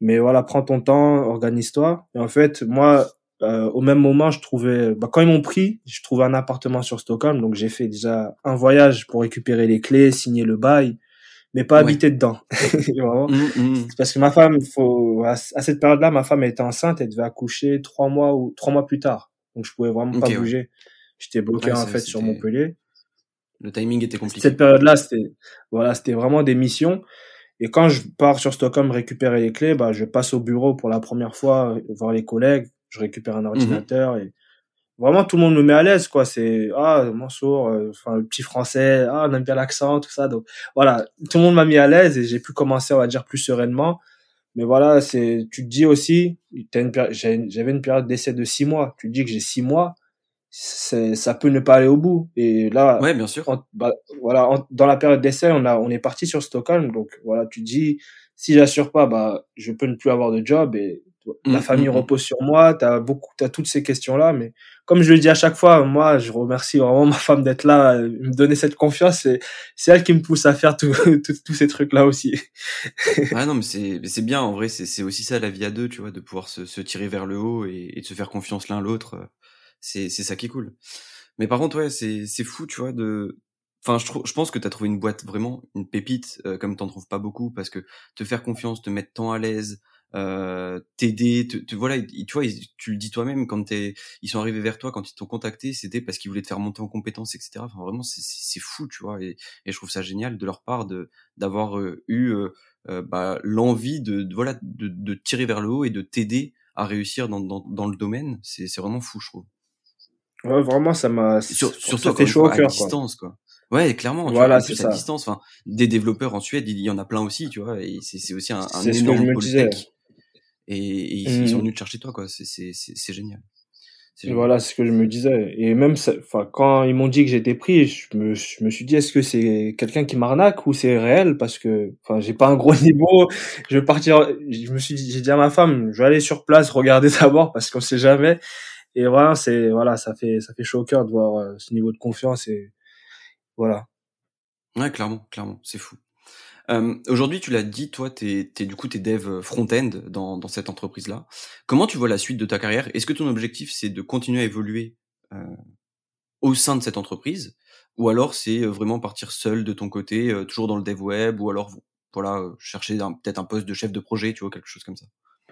Mais voilà, prends ton temps, organise-toi. Et en fait, moi euh, au même moment, je trouvais, bah, quand ils m'ont pris, je trouvais un appartement sur Stockholm, donc j'ai fait déjà un voyage pour récupérer les clés, signer le bail, mais pas Ouais. habiter dedans. Vraiment. Mhm. C'est parce que ma femme, faut, à à cette période-là, ma femme était enceinte, elle devait accoucher trois mois ou trois mois plus tard, donc je pouvais vraiment pas ouais. bouger. J'étais bloqué Ouais, en fait sur Montpellier. Le timing était compliqué. Cette période-là, c'était, voilà, c'était vraiment des missions. Et quand je pars sur Stockholm récupérer les clés, bah, je passe au bureau pour la première fois, euh, voir les collègues, je récupère un ordinateur et vraiment tout le monde me met à l'aise, quoi. C'est, ah, Mansour, euh, enfin, le petit français, ah, on aime bien l'accent, tout ça. Donc, voilà, tout le monde m'a mis à l'aise et j'ai pu commencer, on va dire, plus sereinement. Mais voilà, c'est, tu te dis aussi, j'avais une période d'essai de six mois. Tu te dis que j'ai six mois, ça peut ne pas aller au bout. Et là, Ouais, bien sûr. bah, voilà, dans la période d'essai, on a, on est parti sur Stockholm, donc voilà, tu dis, si j'assure pas, bah, je peux ne plus avoir de job et la Mm, famille mm, mm. repose sur moi. T'as beaucoup, t'as toutes ces questions-là, mais comme je le dis à chaque fois, moi, je remercie vraiment ma femme d'être là, euh, me donner cette confiance. Et c'est elle qui me pousse à faire tout- tout- tous ces trucs-là aussi. Ah non, mais c'est mais c'est bien en vrai. C'est c'est aussi ça la vie à deux, tu vois, de pouvoir se, se tirer vers le haut et, et de se faire confiance l'un l'autre. C'est ça qui est cool. Mais par contre, ouais, c'est fou, tu vois, de. Enfin, je je pense que t'as trouvé une boîte vraiment une pépite, euh, comme t'en trouves pas beaucoup, parce que te faire confiance, te mettre tant à l'aise, euh, t'aider, te, voilà, tu vois, tu le dis toi-même quand ils sont arrivés vers toi quand ils t'ont contacté, c'était parce qu'ils voulaient te faire monter en compétences, etc. Enfin, vraiment, c'est fou, tu vois, et, et je trouve ça génial de leur part de d'avoir euh, eu euh, euh, bah, l'envie de, voilà de, de tirer vers le haut et de t'aider à réussir dans, dans, dans le domaine. C'est vraiment fou, je trouve. Ouais, vraiment, ça m'a, Sur, surtout ça fait chaud au à cœur, quoi. distance, quoi. Ouais, clairement. tu Voilà, c'est ça. à distance. Enfin, des développeurs en Suède, il y en a plein aussi, tu vois. Et c'est aussi un, énorme pôle tech. Et, et ils, sont Mhm. venus te chercher toi, quoi. C'est c'est c'est c'est génial. Génial. Voilà, c'est ce que je me disais. Et même, enfin, quand ils m'ont dit que j'étais pris, je me, je me suis dit, est-ce que c'est quelqu'un qui m'arnaque ou c'est réel? Parce que, enfin, j'ai pas un gros niveau. Je vais partir, je me suis dit, j'ai dit à ma femme, je vais aller sur place, regarder d'abord parce qu'on sait jamais. Et voilà, c'est, voilà, ça fait, ça fait chaud au cœur de voir euh, ce niveau de confiance et voilà. Ouais, clairement, clairement, c'est fou. Euh, Aujourd'hui, tu l'as dit, toi, t'es es, du coup t'es dev front-end dans, dans cette entreprise-là. Comment tu vois la suite de ta carrière? Est-ce que ton objectif c'est de continuer à évoluer euh, au sein de cette entreprise, ou alors c'est euh, vraiment partir seul de ton côté, euh, toujours dans le dev web, ou alors voilà euh, chercher peut-être un poste de chef de projet, tu vois quelque chose comme ça?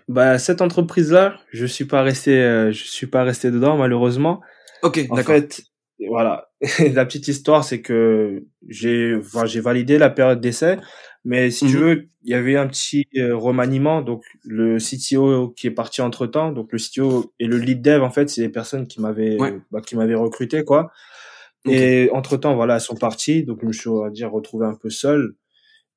Bah, cette entreprise-là, je suis pas resté, euh, je suis pas resté dedans, malheureusement. Ok, En fait, voilà. la petite histoire, c'est que j'ai, enfin, j'ai validé la période d'essai, mais si tu Mhm. veux, il y avait un petit euh, remaniement. Donc, le CTO qui est parti entre temps, donc le CTO et le lead dev, en fait, c'est les personnes qui m'avaient, Ouais. bah, qui m'avaient recruté, quoi. Et entre temps, voilà, elles sont parties. Donc, je me suis, on va dire, retrouvé un peu seul.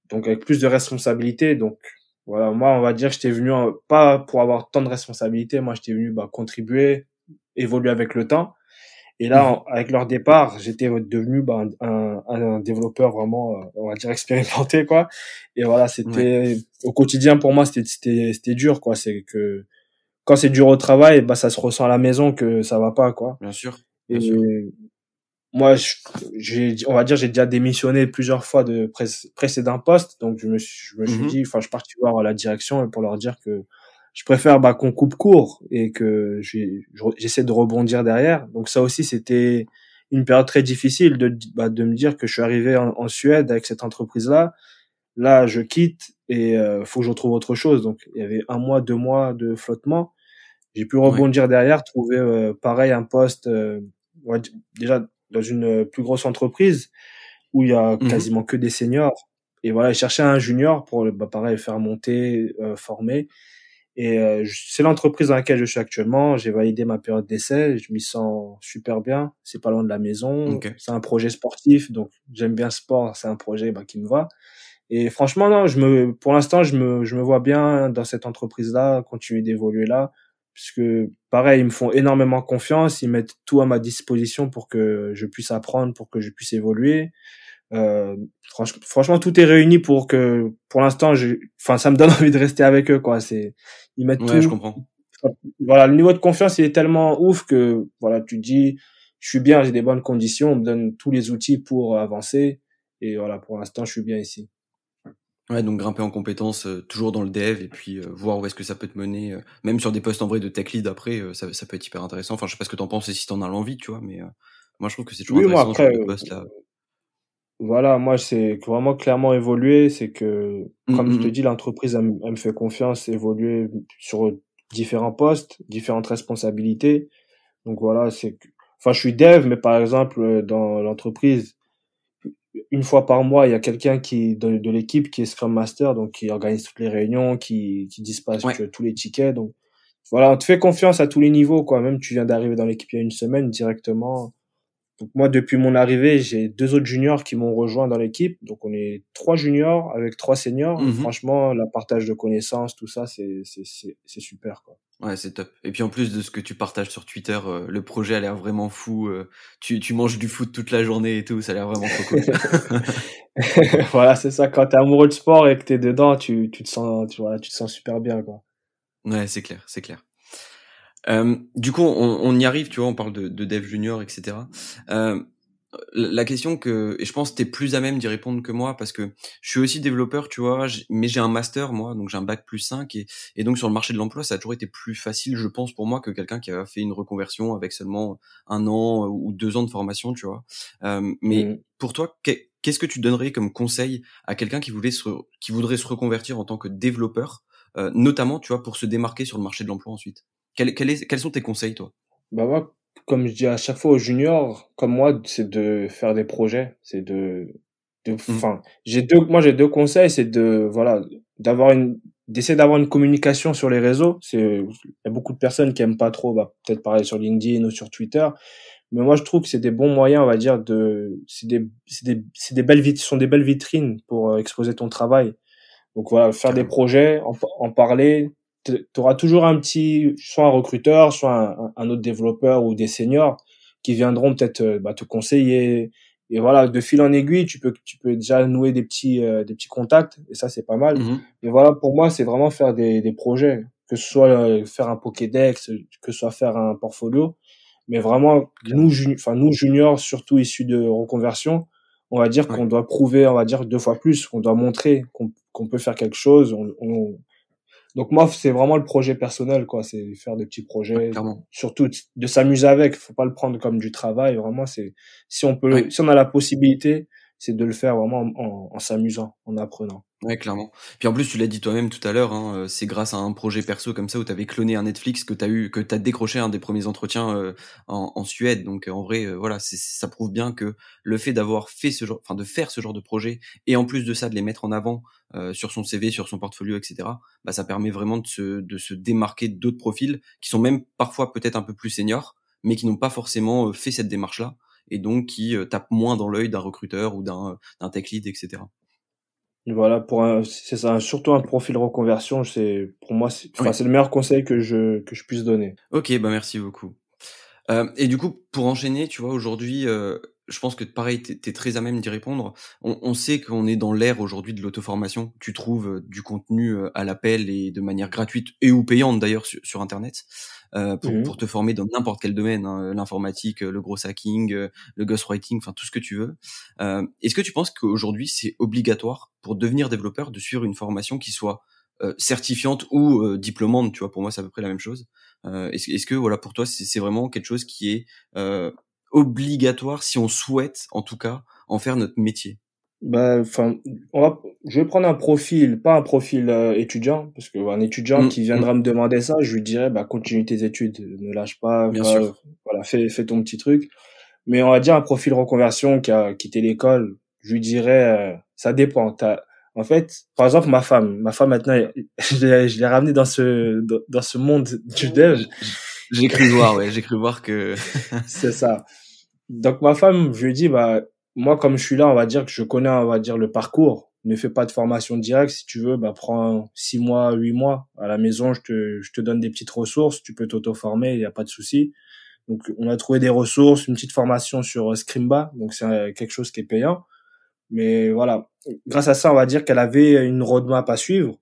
Donc, avec plus de responsabilités. Donc, voilà, moi, on va dire, j'étais venu, en- pas pour avoir tant de responsabilités. Moi, j'étais venu, bah, contribuer, évoluer avec le temps. Et là, en- avec leur départ, j'étais devenu bah, un, un, développeur vraiment, euh, on va dire expérimenté quoi. Et voilà, c'était au quotidien pour moi, c'était c'était c'était dur quoi. C'est que quand c'est dur au travail, bah ça se ressent à la maison que ça va pas quoi. Bien sûr. Et Bien sûr. Moi, j'ai, on va dire, j'ai déjà démissionné plusieurs fois de pré- précédents postes, donc je me suis, je me suis Mhm. dit, enfin, je suis parti voir la direction pour leur dire que je préfère bah, qu'on coupe court et que j'essaie de rebondir derrière. Donc ça aussi, c'était une période très difficile de, bah, de me dire que je suis arrivé en, Suède avec cette entreprise-là. Là, je quitte et euh, faut que je retrouve autre chose. Donc il y avait un mois, deux mois de flottement. J'ai pu rebondir derrière, trouver euh, pareil un poste euh, déjà dans une plus grosse entreprise où il y a mmh quasiment que des seniors. Et voilà, chercher un junior pour bah, pareil faire monter, euh, former. Et euh, c'est l'entreprise dans laquelle je suis actuellement. J'ai validé ma période d'essai. Je m'y sens super bien. C'est pas loin de la maison. C'est un projet sportif, donc j'aime bien le sport. C'est un projet bah, qui me va. Et franchement, non, je me, pour l'instant, je me, je me vois bien dans cette entreprise-là, continuer d'évoluer là, puisque pareil, ils me font énormément confiance. Ils mettent tout à ma disposition pour que je puisse apprendre, pour que je puisse évoluer. Euh, franchement, tout est réuni pour que, pour l'instant, enfin, ça me donne envie de rester avec eux, quoi. C'est, ils mettent ouais, je comprends. Voilà, le niveau de confiance, il est tellement ouf que, voilà, tu dis, je suis bien, j'ai des bonnes conditions, on me donne tous les outils pour avancer. Et voilà, pour l'instant, je suis bien ici. Ouais, donc grimper en compétences euh, toujours dans le dev et puis euh, voir où est-ce que ça peut te mener, euh, même sur des postes en vrai de tech lead après, ça, ça, peut être hyper intéressant. Enfin, je sais pas ce que t'en penses et si t'en as l'envie, tu vois, mais moi je trouve que c'est toujours intéressant moi, après, poste là. Voilà, moi, c'est vraiment clairement évoluer. C'est que, mmh, comme je te mmh, mmh. dis, l'entreprise, elle, me fait confiance, évoluer sur différents postes, différentes responsabilités. Donc voilà, c'est que, enfin, je suis dev, mais par exemple, dans l'entreprise, une fois par mois, il y a quelqu'un qui de, de l'équipe qui est Scrum Master, donc qui organise toutes les réunions, qui, qui dispatche tous les tickets. Donc voilà, on te fait confiance à tous les niveaux, quoi. Même tu viens d'arriver dans l'équipe il y a une semaine directement donc moi, depuis mon arrivée, j'ai deux autres juniors qui m'ont rejoint dans l'équipe. Donc on est trois juniors avec trois seniors. Mhm. Franchement, la partage de connaissances, tout ça, c'est c'est super quoi. Ouais, c'est top. Et puis en plus de ce que tu partages sur Twitter, euh, le projet a l'air vraiment fou. Euh, tu, tu manges du foot toute la journée et tout, ça a l'air vraiment trop cool. voilà, c'est ça. Quand t'es amoureux de sport et que t'es dedans, tu, tu te sens, tu, voilà, tu te sens super bien quoi. Ouais, c'est clair, c'est clair. Euh, du coup, on, on, y arrive, tu vois, on parle de, de dev junior, etc. Euh, la question que, et je pense que t'es plus à même d'y répondre que moi, parce que je suis aussi développeur, tu vois, mais j'ai un master, moi, donc j'ai un bac plus 5, et, et donc sur le marché de l'emploi, ça a toujours été plus facile, je pense, pour moi, que quelqu'un qui a fait une reconversion avec seulement un an ou deux ans de formation, tu vois. Euh, mais mmh. pour toi, qu'est-ce que tu donnerais comme conseil à quelqu'un qui voulait se, qui voudrait se reconvertir en tant que développeur, euh, notamment, tu vois, pour se démarquer sur le marché de l'emploi ensuite? Quel, quels sont tes conseils, toi? Bah moi, comme je dis à chaque fois aux juniors, comme moi, c'est de faire des projets, c'est de, de, mmh. j'ai deux, moi j'ai deux conseils, c'est de, voilà, d'avoir une, d'essayer d'avoir une communication sur les réseaux. C'est, il y a beaucoup de personnes qui aiment pas trop, bah, peut-être parler sur LinkedIn ou sur Twitter. Mais moi, je trouve que c'est des bons moyens, on va dire, de, c'est des, c'est des, c'est des belles vitrines, sont des belles vitrines pour euh, exposer ton travail. Donc voilà, faire des projets, en, en parler, tu auras toujours un petit, soit un recruteur, soit un, autre développeur ou des seniors qui viendront peut-être euh, bah, te conseiller. Et voilà, de fil en aiguille, tu peux, tu peux déjà nouer des petits, euh, des petits contacts. Et ça, c'est pas mal. Mm-hmm. Mais voilà, pour moi, c'est vraiment faire des, des projets. Que ce soit euh, faire un Pokédex, que ce soit faire un portfolio. Mais vraiment, nous, enfin, nous, juniors, surtout issus de reconversion, on va dire qu'on doit prouver, on va dire deux fois plus, qu'on doit montrer qu'on peut faire quelque chose. On, on, donc moi, c'est vraiment le projet personnel, quoi. C'est faire des petits projets, surtout de s'amuser avec. Faut pas le prendre comme du travail. Vraiment, c'est si on peut, si on a la possibilité, c'est de le faire vraiment en, en s'amusant, en apprenant. Ouais, clairement. Puis en plus, tu l'as dit toi-même tout à l'heure, hein, euh, c'est grâce à un projet perso comme ça où tu avais cloné un Netflix que tu as eu, que tu as décroché un des premiers entretiens euh, en, Suède. Donc en vrai, euh, voilà, ça prouve bien que le fait d'avoir fait ce genre, enfin de faire ce genre de projet et en plus de ça de les mettre en avant sur son CV, sur son portfolio, etc. Bah ça permet vraiment de se, de se démarquer d'autres profils qui sont même parfois peut-être un peu plus seniors, mais qui n'ont pas forcément fait cette démarche-là et donc qui tapent moins dans l'œil d'un recruteur ou d'un tech lead, etc. Voilà, pour un, c'est ça, surtout un profil reconversion, c'est, pour moi, c'est, c'est le meilleur conseil que je, que je puisse donner. Ok, bah merci beaucoup. Euh, et du coup, pour enchaîner, tu vois, aujourd'hui, euh, je pense que pareil, tu es, très à même d'y répondre. On, on sait qu'on est dans l'ère aujourd'hui de l'auto-formation. Tu trouves euh, du contenu euh, à l'appel et de manière gratuite et ou payante d'ailleurs sur, sur, Internet euh, pour, mmh pour, te former dans n'importe quel domaine, hein, l'informatique, le gros hacking, le ghostwriting, enfin tout ce que tu veux. Euh, Est-ce que tu penses qu'aujourd'hui c'est obligatoire pour devenir développeur de suivre une formation qui soit certifiante ou diplômante, tu vois. Pour moi, c'est à peu près la même chose. est-ce, est-ce que voilà pour toi, c'est, vraiment quelque chose qui est obligatoire si on souhaite, en tout cas, en faire notre métier bah, enfin, on va, je vais prendre un profil, pas un profil euh, étudiant, parce que un étudiant mmh, qui viendra mmh. me demander ça, je lui dirais, bah, continue tes études, ne lâche pas, Bien sûr. voilà, fais, fais ton petit truc. Mais on va dire un profil reconversion qui a quitté l'école, je lui dirais, euh, ça dépend. T'as, en fait, par exemple, ma femme, ma femme maintenant, je l'ai, je l'ai ramenée dans ce, dans, ce monde du dev. J'ai cru voir, ouais, j'ai cru voir que. C'est ça. Donc ma femme, je lui dis, bah, moi, comme je suis là, on va dire que je connais, on va dire, le parcours. Ne fais pas de formation directe. Si tu veux, bah, prends six mois, huit mois. À la maison, je te, je te donne des petites ressources. Tu peux t'auto-former, il n'y a pas de souci. Donc, on a trouvé des ressources, une petite formation sur euh, Scrimba. Donc, c'est euh, quelque chose qui est payant. Mais voilà. Grâce à ça, on va dire qu'elle avait une roadmap à suivre.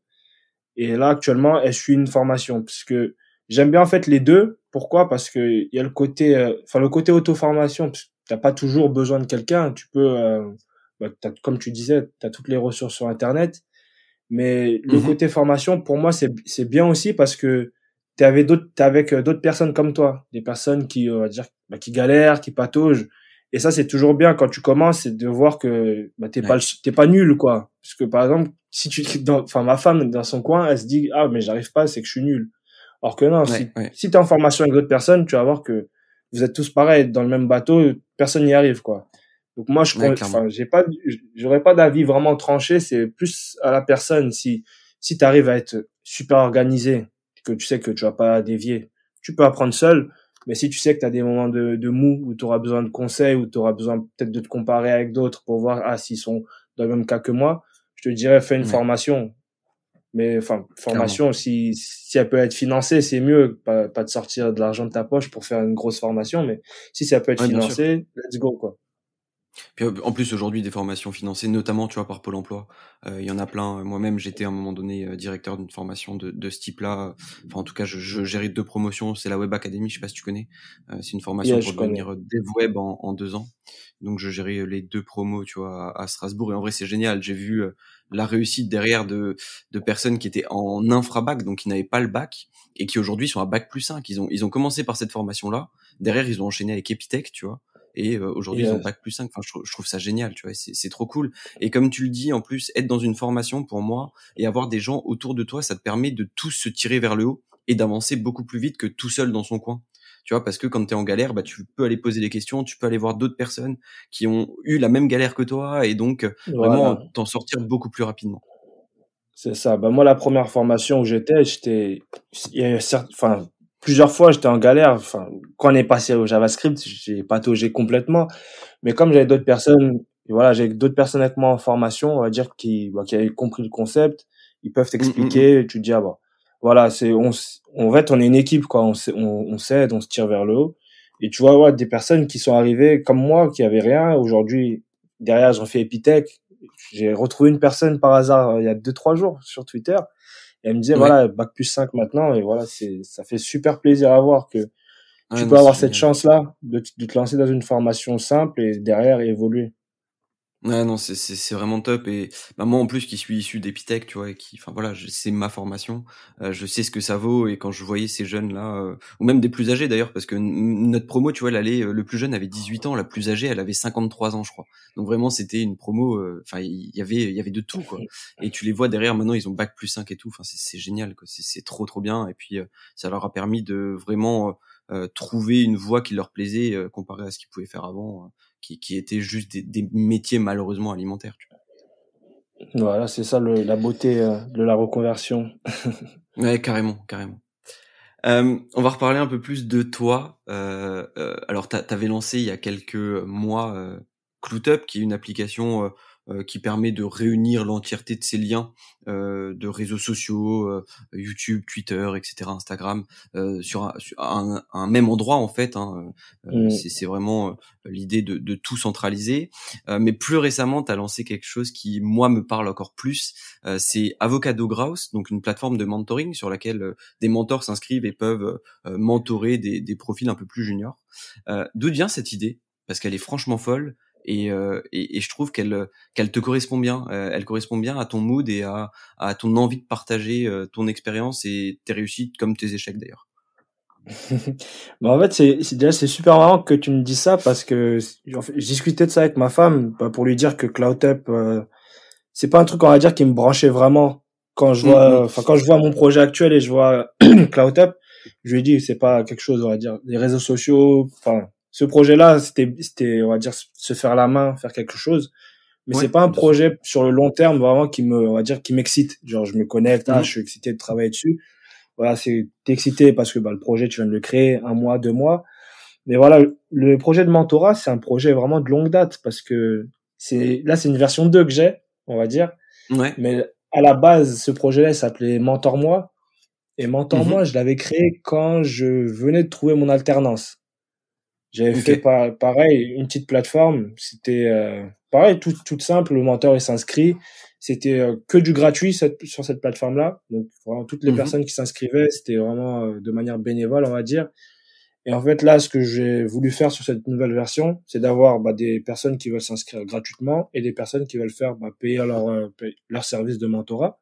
Et là, actuellement, elle suit une formation. Parce que j'aime bien, en fait, les deux. Pourquoi? Parce que il y a le côté, euh, enfin, le côté auto-formation t'as pas toujours besoin de quelqu'un. Tu peux, euh, bah, comme tu disais, tu as toutes les ressources sur Internet. Mais le mhm. côté formation, pour moi, c'est bien aussi parce que tu es avec d'autres avec d'autres personnes comme toi, des personnes qui on va dire bah, qui galèrent, qui pataugent. Et ça, c'est toujours bien quand tu commences, c'est de voir que bah, t'es pas t'es pas nul quoi. Parce que par exemple, si tu enfin ma femme dans son coin, elle se dit ah mais j'arrive pas, c'est que je suis nul. Alors que non, si, si tu es en formation avec d'autres personnes, tu vas voir que vous êtes tous pareils dans le même bateau, personne n'y arrive quoi. Donc moi je enfin j'ai pas j'aurais pas d'avis vraiment tranché, c'est plus à la personne si si tu arrives à être super organisé, que tu sais que tu vas pas dévier, tu peux apprendre seul, mais si tu sais que tu as des moments de, de mou où tu auras besoin de conseils ou tu auras besoin peut-être de te comparer avec d'autres pour voir ah s'ils sont dans le même cas que moi, je te dirais fais une formation. Mais enfin, formation, si, si elle peut être financée, c'est mieux. Pas, pas de sortir de l'argent de ta poche pour faire une grosse formation, mais si ça peut être financé, let's go, quoi. Puis en plus aujourd'hui des formations financées, notamment tu vois par Pôle Emploi, euh, il y en a plein. Moi-même j'étais à un moment donné euh, directeur d'une formation de, de ce type-là. Enfin en tout cas je, je gérais deux promotions. C'est la Web Academy, je sais pas si tu connais. Euh, c'est une formation pour devenir dev web en, en, deux ans. Donc je gérais les deux promos tu vois à, Strasbourg et en vrai c'est génial. J'ai vu la réussite derrière de, de personnes qui étaient en infrabac donc qui n'avaient pas le bac et qui aujourd'hui sont à bac plus 5. Ils ont ils ont commencé par cette formation là. Derrière ils ont enchaîné avec Epitech tu vois et euh, aujourd'hui ils ont bac plus 5 enfin je, trouve ça génial tu vois c'est trop cool. Et comme tu le dis en plus être dans une formation pour moi et avoir des gens autour de toi ça te permet de tous se tirer vers le haut et d'avancer beaucoup plus vite que tout seul dans son coin. Tu vois parce que quand tu es en galère bah tu peux aller poser des questions tu peux aller voir d'autres personnes qui ont eu la même galère que toi et donc vraiment t'en sortir beaucoup plus rapidement. C'est ça. Bah moi la première formation où j'étais j'étais enfin plusieurs fois, j'étais en galère. Enfin, quand on est passé au JavaScript, j'ai pataugé complètement. Mais comme j'avais d'autres personnes, voilà, j'ai d'autres personnes avec moi en formation, on va dire, qui, bah, qui avaient compris le concept, ils peuvent t'expliquer. Mm, mm, mm. Tu te dis, ah bah, voilà, c'est, on, en fait, on est une équipe, quoi. On, on, on s'aide, on se tire vers le haut. Et tu vois, ouais, des personnes qui sont arrivées comme moi, qui avaient rien. Aujourd'hui, derrière, j'en fais Epitech. J'ai retrouvé une personne par hasard euh, il y a deux, trois jours sur Twitter elle me disait, voilà, bac plus 5 maintenant, et voilà, c'est, ça fait super plaisir à voir que tu peux avoir cette chance-là de, de, te lancer dans une formation simple et derrière évoluer. Ouais, non, c'est, c'est, c'est vraiment top. Et bah, moi, en plus, qui suis issu d'Epitech, tu vois, et qui, enfin voilà, c'est ma formation. Euh, je sais ce que ça vaut. Et quand je voyais ces jeunes-là, euh, ou même des plus âgés d'ailleurs, parce que notre promo, tu vois, elle allait, euh, le plus jeune avait 18 ans, la plus âgée, elle avait 53 ans, je crois. Donc vraiment, c'était une promo. Enfin, il y avait, il y avait de tout, quoi. Et tu les vois derrière. Maintenant, ils ont bac plus 5 et tout. Enfin, c'est, c'est génial, quoi. C'est, c'est trop, trop bien. Et puis, ça leur a permis de vraiment trouver une voie qui leur plaisait comparé à ce qu'ils pouvaient faire avant qui, qui étaient juste des, des métiers malheureusement alimentaires. Tu vois. Voilà, c'est ça le, la beauté euh, de la reconversion. ouais, carrément, carrément. Euh, on va reparler un peu plus de toi. Euh, euh, alors, tu avais lancé il y a quelques mois euh, CloutUp, qui est une application qui permet de réunir l'entièreté de ces liens euh, de réseaux sociaux, euh, YouTube, Twitter, etc., Instagram, sur, un, sur un, un, même endroit en fait. Hein, mmh. C'est vraiment l'idée de, de, tout centraliser. mais plus récemment, tu as lancé quelque chose qui, moi, me parle encore plus. c'est Avocado Grouse, donc une plateforme de mentoring sur laquelle des mentors s'inscrivent et peuvent mentorer des, des, profils un peu plus juniors. D'où vient cette idée? Parce qu'elle est franchement folle et, euh, et, et, je trouve qu'elle qu'elle te correspond bien. Euh, elle correspond bien à ton mood et à, à ton envie de partager euh, ton expérience et tes réussites comme tes échecs d'ailleurs. bah en fait, c'est déjà c'est super marrant que tu me dis ça parce que je discutais de ça avec ma femme bah, pour lui dire que CloudTap euh, c'est pas un truc on va dire qui me branchait vraiment quand je vois mm-hmm. enfin quand je vois mon projet actuel et je vois CloudTap, je lui ai dit c'est pas quelque chose on va dire les réseaux sociaux enfin ce projet-là, c'était, c'était, on va dire, se faire la main, faire quelque chose. Mais c'est pas un projet sur le long terme vraiment qui me, on va dire, qui m'excite. Genre, je me connecte, ah, mhm. je suis excité de travailler dessus. Voilà, c'est, t'es excité parce que, bah, le projet, tu viens de le créer un mois, deux mois. Mais voilà, le projet de mentorat, c'est un projet vraiment de longue date parce que c'est, là, c'est une version 2 que j'ai, on va dire. Ouais. Mais à la base, ce projet-là, s'appelait Mentor-moi. Et Mentor-moi, mhm. je l'avais créé quand je venais de trouver mon alternance. J'avais fait pareil, une petite plateforme. C'était euh, pareil, tout, tout simple. Le mentor il s'inscrit. C'était euh, que du gratuit sur cette plateforme-là. Donc vraiment, toutes les mmh personnes qui s'inscrivaient, c'était vraiment euh, de manière bénévole, on va dire. Et en fait, là, ce que j'ai voulu faire sur cette nouvelle version, c'est d'avoir bah, des personnes qui veulent s'inscrire gratuitement et des personnes qui veulent faire bah, payer leur, leur service de mentorat.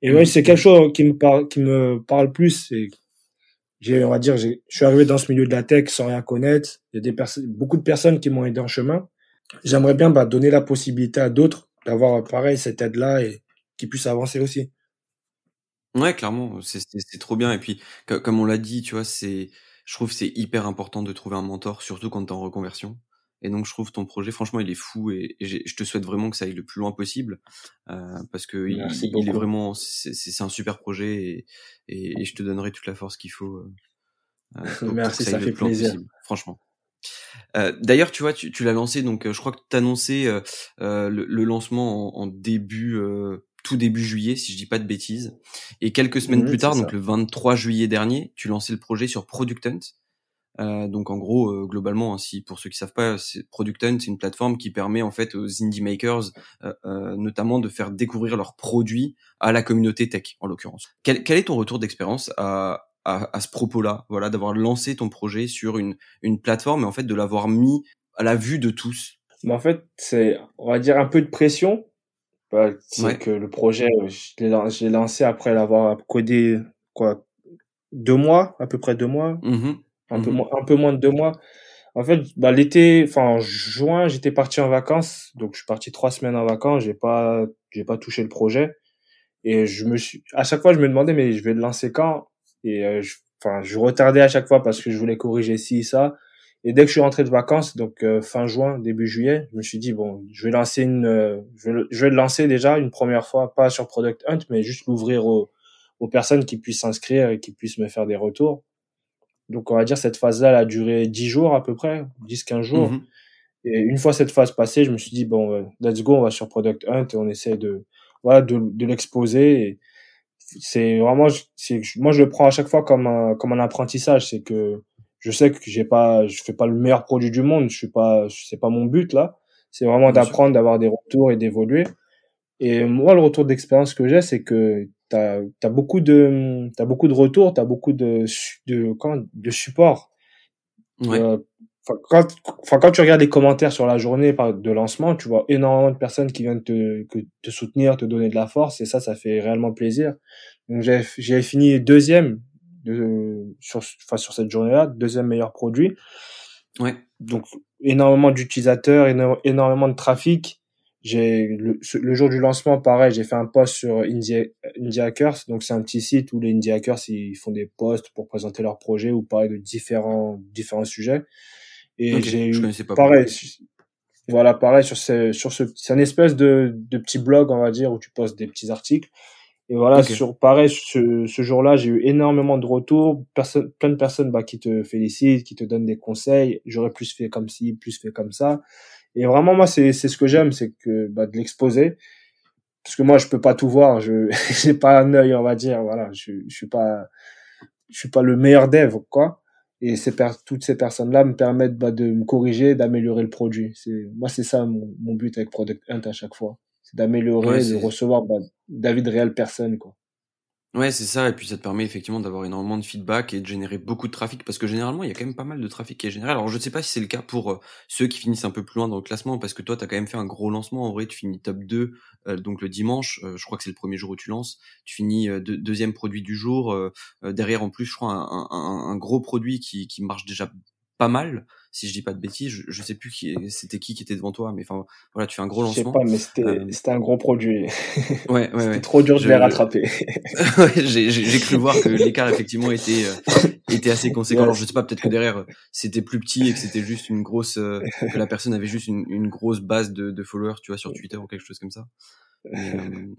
Et oui, c'est quelque chose qui me parle, qui me parle plus. J'ai, on va dire, je suis arrivé dans ce milieu de la tech sans rien connaître. Il y a des personnes, beaucoup de personnes qui m'ont aidé en chemin. J'aimerais bien bah, donner la possibilité à d'autres d'avoir pareil cette aide-là et qu'ils puissent avancer aussi. Ouais, clairement, c'est trop bien. Et puis, comme on l'a dit, tu vois, c'est, je trouve c'est hyper important de trouver un mentor, surtout quand t'es en reconversion. Et donc, je trouve ton projet, franchement, il est fou et, je te souhaite vraiment que ça aille le plus loin possible euh, parce que il, il, est vraiment, c'est un super projet et, et, je te donnerai toute la force qu'il faut. Euh, euh Merci, ça, ça fait plaisir. Possible, franchement. Euh, D'ailleurs, tu vois, tu, tu l'as lancé, donc je crois que tu as annoncé euh, euh, le, le, lancement en, en début, tout début juillet, si je dis pas de bêtises. Et quelques semaines plus tard, donc le 23 juillet dernier, tu lançais le projet sur Product Hunt. Euh, donc en gros, euh, globalement, hein, si pour ceux qui savent pas, Product Hunt, c'est une plateforme qui permet en fait aux indie makers, euh, notamment, de faire découvrir leurs produits à la communauté tech, en l'occurrence. Quel, quel, est ton retour d'expérience à, à, à, ce propos-là, voilà, d'avoir lancé ton projet sur une, une plateforme et en fait de l'avoir mis à la vue de tous? Mais en fait, c'est, on va dire, un peu de pression. Bah, c'est que le projet, je l'ai lancé après l'avoir codé quoi deux mois, à peu près deux mois. Mmh un, peu, mmh un peu moins de deux mois. En fait, bah, l'été, enfin, en juin, j'étais parti en vacances. Donc, je suis parti trois semaines en vacances. J'ai pas, j'ai pas touché le projet. Et je me suis, à chaque fois, je me demandais, mais je vais le lancer quand? Et, euh, je, enfin, je retardais à chaque fois parce que je voulais corriger ci, ça. Et dès que je suis rentré de vacances, donc euh, fin juin, début juillet, je me suis dit bon, je vais lancer une, euh, je, vais, je, vais, le lancer déjà une première fois, pas sur Product Hunt, mais juste l'ouvrir aux, aux personnes qui puissent s'inscrire et qui puissent me faire des retours. Donc, on va dire cette phase-là, elle a duré 10 jours à peu près, 10-15 jours. Mhm. Et une fois cette phase passée, je me suis dit, bon, euh, let's go, on va sur Product Hunt et on essaie de, voilà, de, de l'exposer. C'est vraiment, c'est, moi, je le prends à chaque fois comme un, comme un apprentissage. C'est que je sais que j'ai pas, je fais pas le meilleur produit du monde. Je suis pas, c'est pas mon but là. C'est vraiment d'apprendre, d'avoir des retours et d'évoluer. Et moi, le retour d'expérience que j'ai, c'est que t'as as beaucoup de t'as beaucoup de retours, t'as beaucoup de de quand de support. Ouais. Euh, quand, quand tu regardes les commentaires sur la journée de lancement, tu vois énormément de personnes qui viennent te, que, te soutenir, te donner de la force, et ça, ça fait réellement plaisir. Donc, j'ai fini deuxième de, sur, enfin, sur cette journée-là, deuxième meilleur produit. Ouais. Donc, énormément d'utilisateurs, énormément de trafic j'ai le, le, jour du lancement pareil j'ai fait un post sur Indie, Indie Hackers donc c'est un petit site où les Indie Hackers ils font des posts pour présenter leurs projets ou parler de différents différents sujets. Et j'ai eu pareil voilà pareil sur ce sur ce c'est un espèce de de petit blog on va dire où tu postes des petits articles et voilà sur pareil ce, ce jour-là j'ai eu énormément de retours personne plein de personnes bah qui te félicitent qui te donnent des conseils j'aurais plus fait comme ci plus fait comme ça et vraiment, moi, c'est c'est ce que j'aime, c'est que bah, de l'exposer, parce que moi, je peux pas tout voir. Je j'ai pas un œil, on va dire. Voilà, je je suis pas je suis pas le meilleur dev, quoi. Et ces toutes ces personnes-là me permettent bah, de me corriger, d'améliorer le produit. C'est moi, c'est ça mon, mon but avec Product Hunt à chaque fois, c'est d'améliorer, de recevoir bah, d'avis de réelles personnes, quoi. Ouais, c'est ça, et puis ça te permet effectivement d'avoir énormément de feedback et de générer beaucoup de trafic, parce que généralement, il y a quand même pas mal de trafic qui est généré. Alors, je sais pas si c'est le cas pour euh, ceux qui finissent un peu plus loin dans le classement, parce que toi, tu as quand même fait un gros lancement. En vrai, tu finis top 2, euh, donc le dimanche, euh, je crois que c'est le premier jour où tu lances. Tu finis deuxième produit du jour. derrière, en plus, je crois, un, un, un gros produit qui, qui marche déjà pas mal si je dis pas de bêtises, je, je sais plus qui c'était qui qui était devant toi, mais enfin voilà, tu fais un gros lancement. Je sais pas, mais c'était euh, c'était un gros produit. Ouais, ouais, ouais. trop dur de les rattraper. j'ai cru voir que l'écart effectivement était euh, était assez conséquent. Alors je sais pas, peut-être que derrière c'était plus petit et que c'était juste une grosse euh, que la personne avait juste une, une grosse base de, de followers, tu vois, sur Twitter ou quelque chose comme ça. Mais,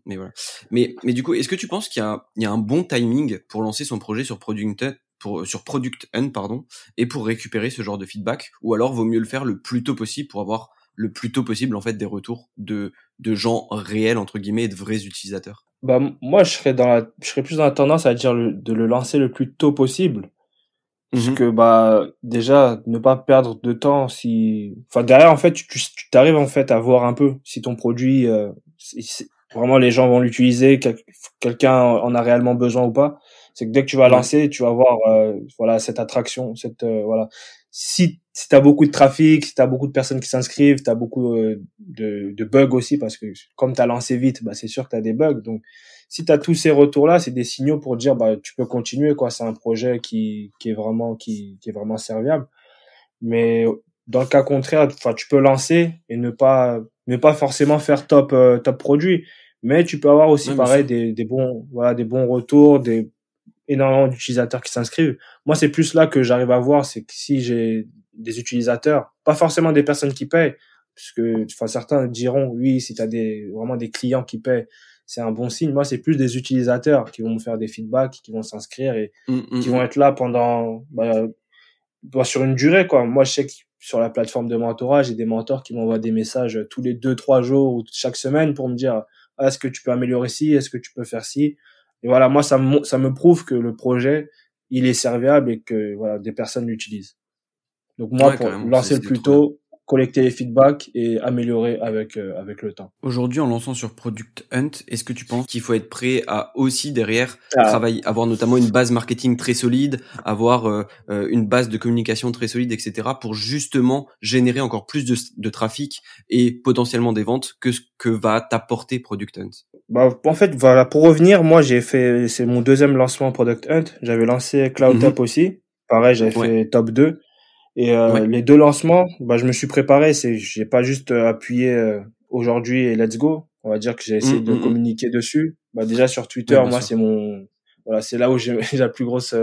mais, voilà. Mais, mais du coup, est-ce que tu penses qu'il y y a un bon timing pour lancer son projet sur Product, pour, sur Product Hunt, pardon, et pour récupérer ce genre de feedback, ou alors vaut mieux le faire le plus tôt possible pour avoir le plus tôt possible en fait des retours de de gens réels entre guillemets et de vrais utilisateurs. Bah moi je serais dans la je serais plus dans la tendance à dire de le lancer le plus tôt possible. Parce mmh que bah déjà ne pas perdre de temps si enfin derrière en fait tu tu t'arrives en fait à voir un peu si ton produit euh, vraiment les gens vont l'utiliser quelqu'un en a réellement besoin ou pas c'est que dès que tu vas lancer, tu vas voir euh, voilà cette attraction, cette euh, voilà. Si si tu as beaucoup de trafic, si tu as beaucoup de personnes qui s'inscrivent, tu as beaucoup euh, de, de bugs aussi parce que comme tu as lancé vite, bah c'est sûr que tu as des bugs. Donc si tu as tous ces retours là, c'est des signaux pour dire bah tu peux continuer quoi, c'est un projet qui qui est vraiment qui qui est vraiment serviable. Mais dans le cas contraire, enfin tu peux lancer et ne pas ne pas forcément faire top top produit, mais tu peux avoir aussi pareil des, des bons voilà des bons retours, des énormément d'utilisateurs qui s'inscrivent. Moi, c'est plus là que j'arrive à voir, c'est que si j'ai des utilisateurs, pas forcément des personnes qui payent, puisque enfin certains diront oui, si tu as des vraiment des clients qui payent, c'est un bon signe. Moi, c'est plus des utilisateurs qui vont me faire des feedbacks, qui vont s'inscrire et mmh, mmh, qui vont être là pendant bah, bah, sur une durée quoi. Moi, je sais que sur la plateforme de mentorat, j'ai des mentors qui m'envoient des messages tous les deux trois jours ou chaque semaine pour me dire ah, est-ce que tu peux améliorer ci, est-ce que tu peux faire ci? Et voilà, moi, ça me, ça me prouve que le projet, il est serviable et que voilà, des personnes l'utilisent. Donc moi, pour lancer le plus tôt, collecter les feedbacks et améliorer avec euh, avec le temps. Aujourd'hui, en lançant sur Product Hunt, est-ce que tu penses qu'il faut être prêt à aussi derrière ah. travailler, avoir notamment une base marketing très solide, avoir euh, euh, une base de communication très solide, etc., pour justement générer encore plus de, de trafic et potentiellement des ventes que ce que va t'apporter Product Hunt? Bah en fait, voilà, pour revenir, moi j'ai fait, c'est mon deuxième lancement Product Hunt. J'avais lancé Cloud mm aussi. Pareil, j'avais fait top 2. Et euh, les deux lancements, bah, je me suis préparé. C'est, j'ai pas juste euh, appuyé euh, aujourd'hui et let's go. On va dire que j'ai essayé mmh, de mmh, mmh. communiquer dessus. Bah, déjà sur Twitter, moi, c'est mon, voilà, c'est là où j'ai la plus grosse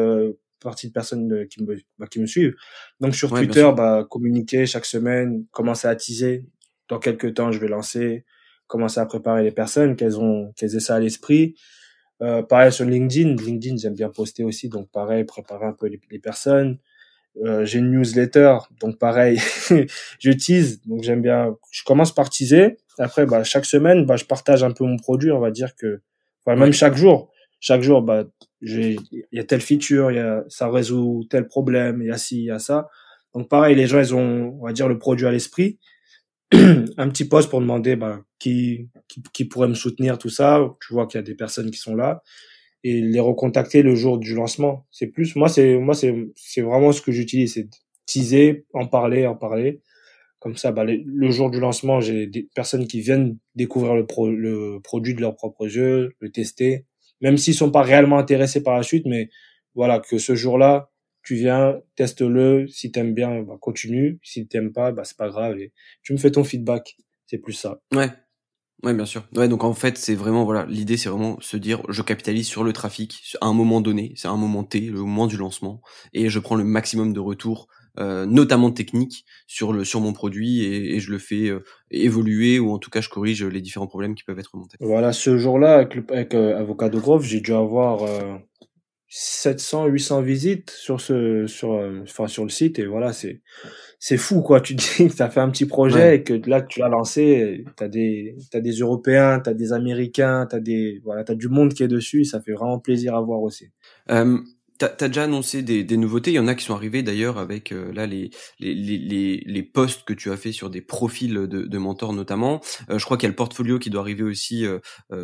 partie de personnes qui me, bah, qui me suivent. Donc sur Twitter, bah, communiquer chaque semaine, commencer à teaser. Dans quelques temps, je vais lancer, commencer à préparer les personnes, qu'elles ont, qu'elles aient ça à l'esprit. Euh, pareil sur LinkedIn. LinkedIn, j'aime bien poster aussi. Donc pareil, préparer un peu les, les personnes. Euh, j'ai une newsletter, donc pareil, je tease, donc j'aime bien. Je commence par teaser. Après, bah, chaque semaine, bah, je partage un peu mon produit. On va dire que, enfin, même chaque jour, chaque jour, bah, il y a telle feature, il y a, ça résout tel problème, il y a ci, il y a ça. Donc pareil, les gens, ils ont, on va dire, le produit à l'esprit. un petit post pour demander, bah, qui, qui, qui pourrait me soutenir, tout ça. Tu vois qu'il y a des personnes qui sont là et les recontacter le jour du lancement. C'est plus, moi, c'est, moi, c'est, c'est vraiment ce que j'utilise, c'est teaser, en parler, en parler. Comme ça, bah, le, jour du lancement, j'ai des personnes qui viennent découvrir le, pro, le produit de leurs propres yeux, le tester, même s'ils sont pas réellement intéressés par la suite, mais voilà, que ce jour-là, tu viens, teste-le, si t'aimes bien, bah, continue, si t'aimes pas, bah, c'est pas grave, et tu me fais ton feedback. C'est plus ça. Ouais, Ouais, bien sûr. Ouais, donc en fait, c'est vraiment voilà, l'idée, c'est vraiment se dire, je capitalise sur le trafic à un moment donné, c'est un moment T, le moment du lancement, et je prends le maximum de retours, euh, notamment techniques, sur le sur mon produit, et, je le fais euh, évoluer ou en tout cas, je corrige les différents problèmes qui peuvent être remontés. Voilà, ce jour-là, avec, le, avec euh, Avocat de Grove, j'ai dû avoir 700, 800 visites sur ce, sur, enfin sur le site, et voilà, c'est c'est fou quoi. Tu dis que tu as fait un petit projet et que là tu l'as lancé tu as des t'as des européens tu as des américains tu as des voilà tu du monde qui est dessus ça fait vraiment plaisir à voir aussi. Euh, T'as as déjà annoncé des, des, nouveautés. Il y en a qui sont arrivés d'ailleurs avec euh, là les, les, les, les, posts que tu as fait sur des profils de, de mentors notamment. Euh, je crois qu'il y a le portfolio qui doit arriver aussi euh,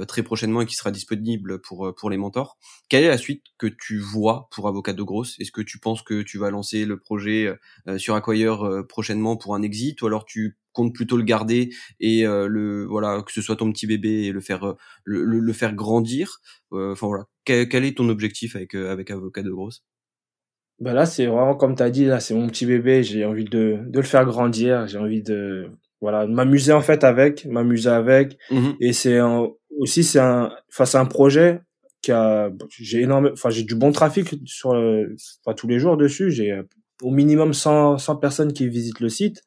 très prochainement et qui sera disponible pour pour les mentors. Quelle est la suite que tu vois pour Avocat de Grosse? Est-ce que tu penses que tu vas lancer le projet sur Acquire prochainement pour un exit ou alors tu comptes plutôt le garder et le voilà que ce soit ton petit bébé et le faire le, le, faire grandir. Enfin voilà. Quel, quel, est ton objectif avec avec avocat de grosse bah là c'est vraiment comme tu as dit là c'est mon petit bébé j'ai envie de de le faire grandir j'ai envie de voilà m'amuser en fait avec m'amuser avec. Mmh et c'est aussi c'est un enfin c'est un projet qui a j'ai énormément enfin j'ai du bon trafic sur enfin tous les jours dessus j'ai au minimum 100 100 personnes qui visitent le site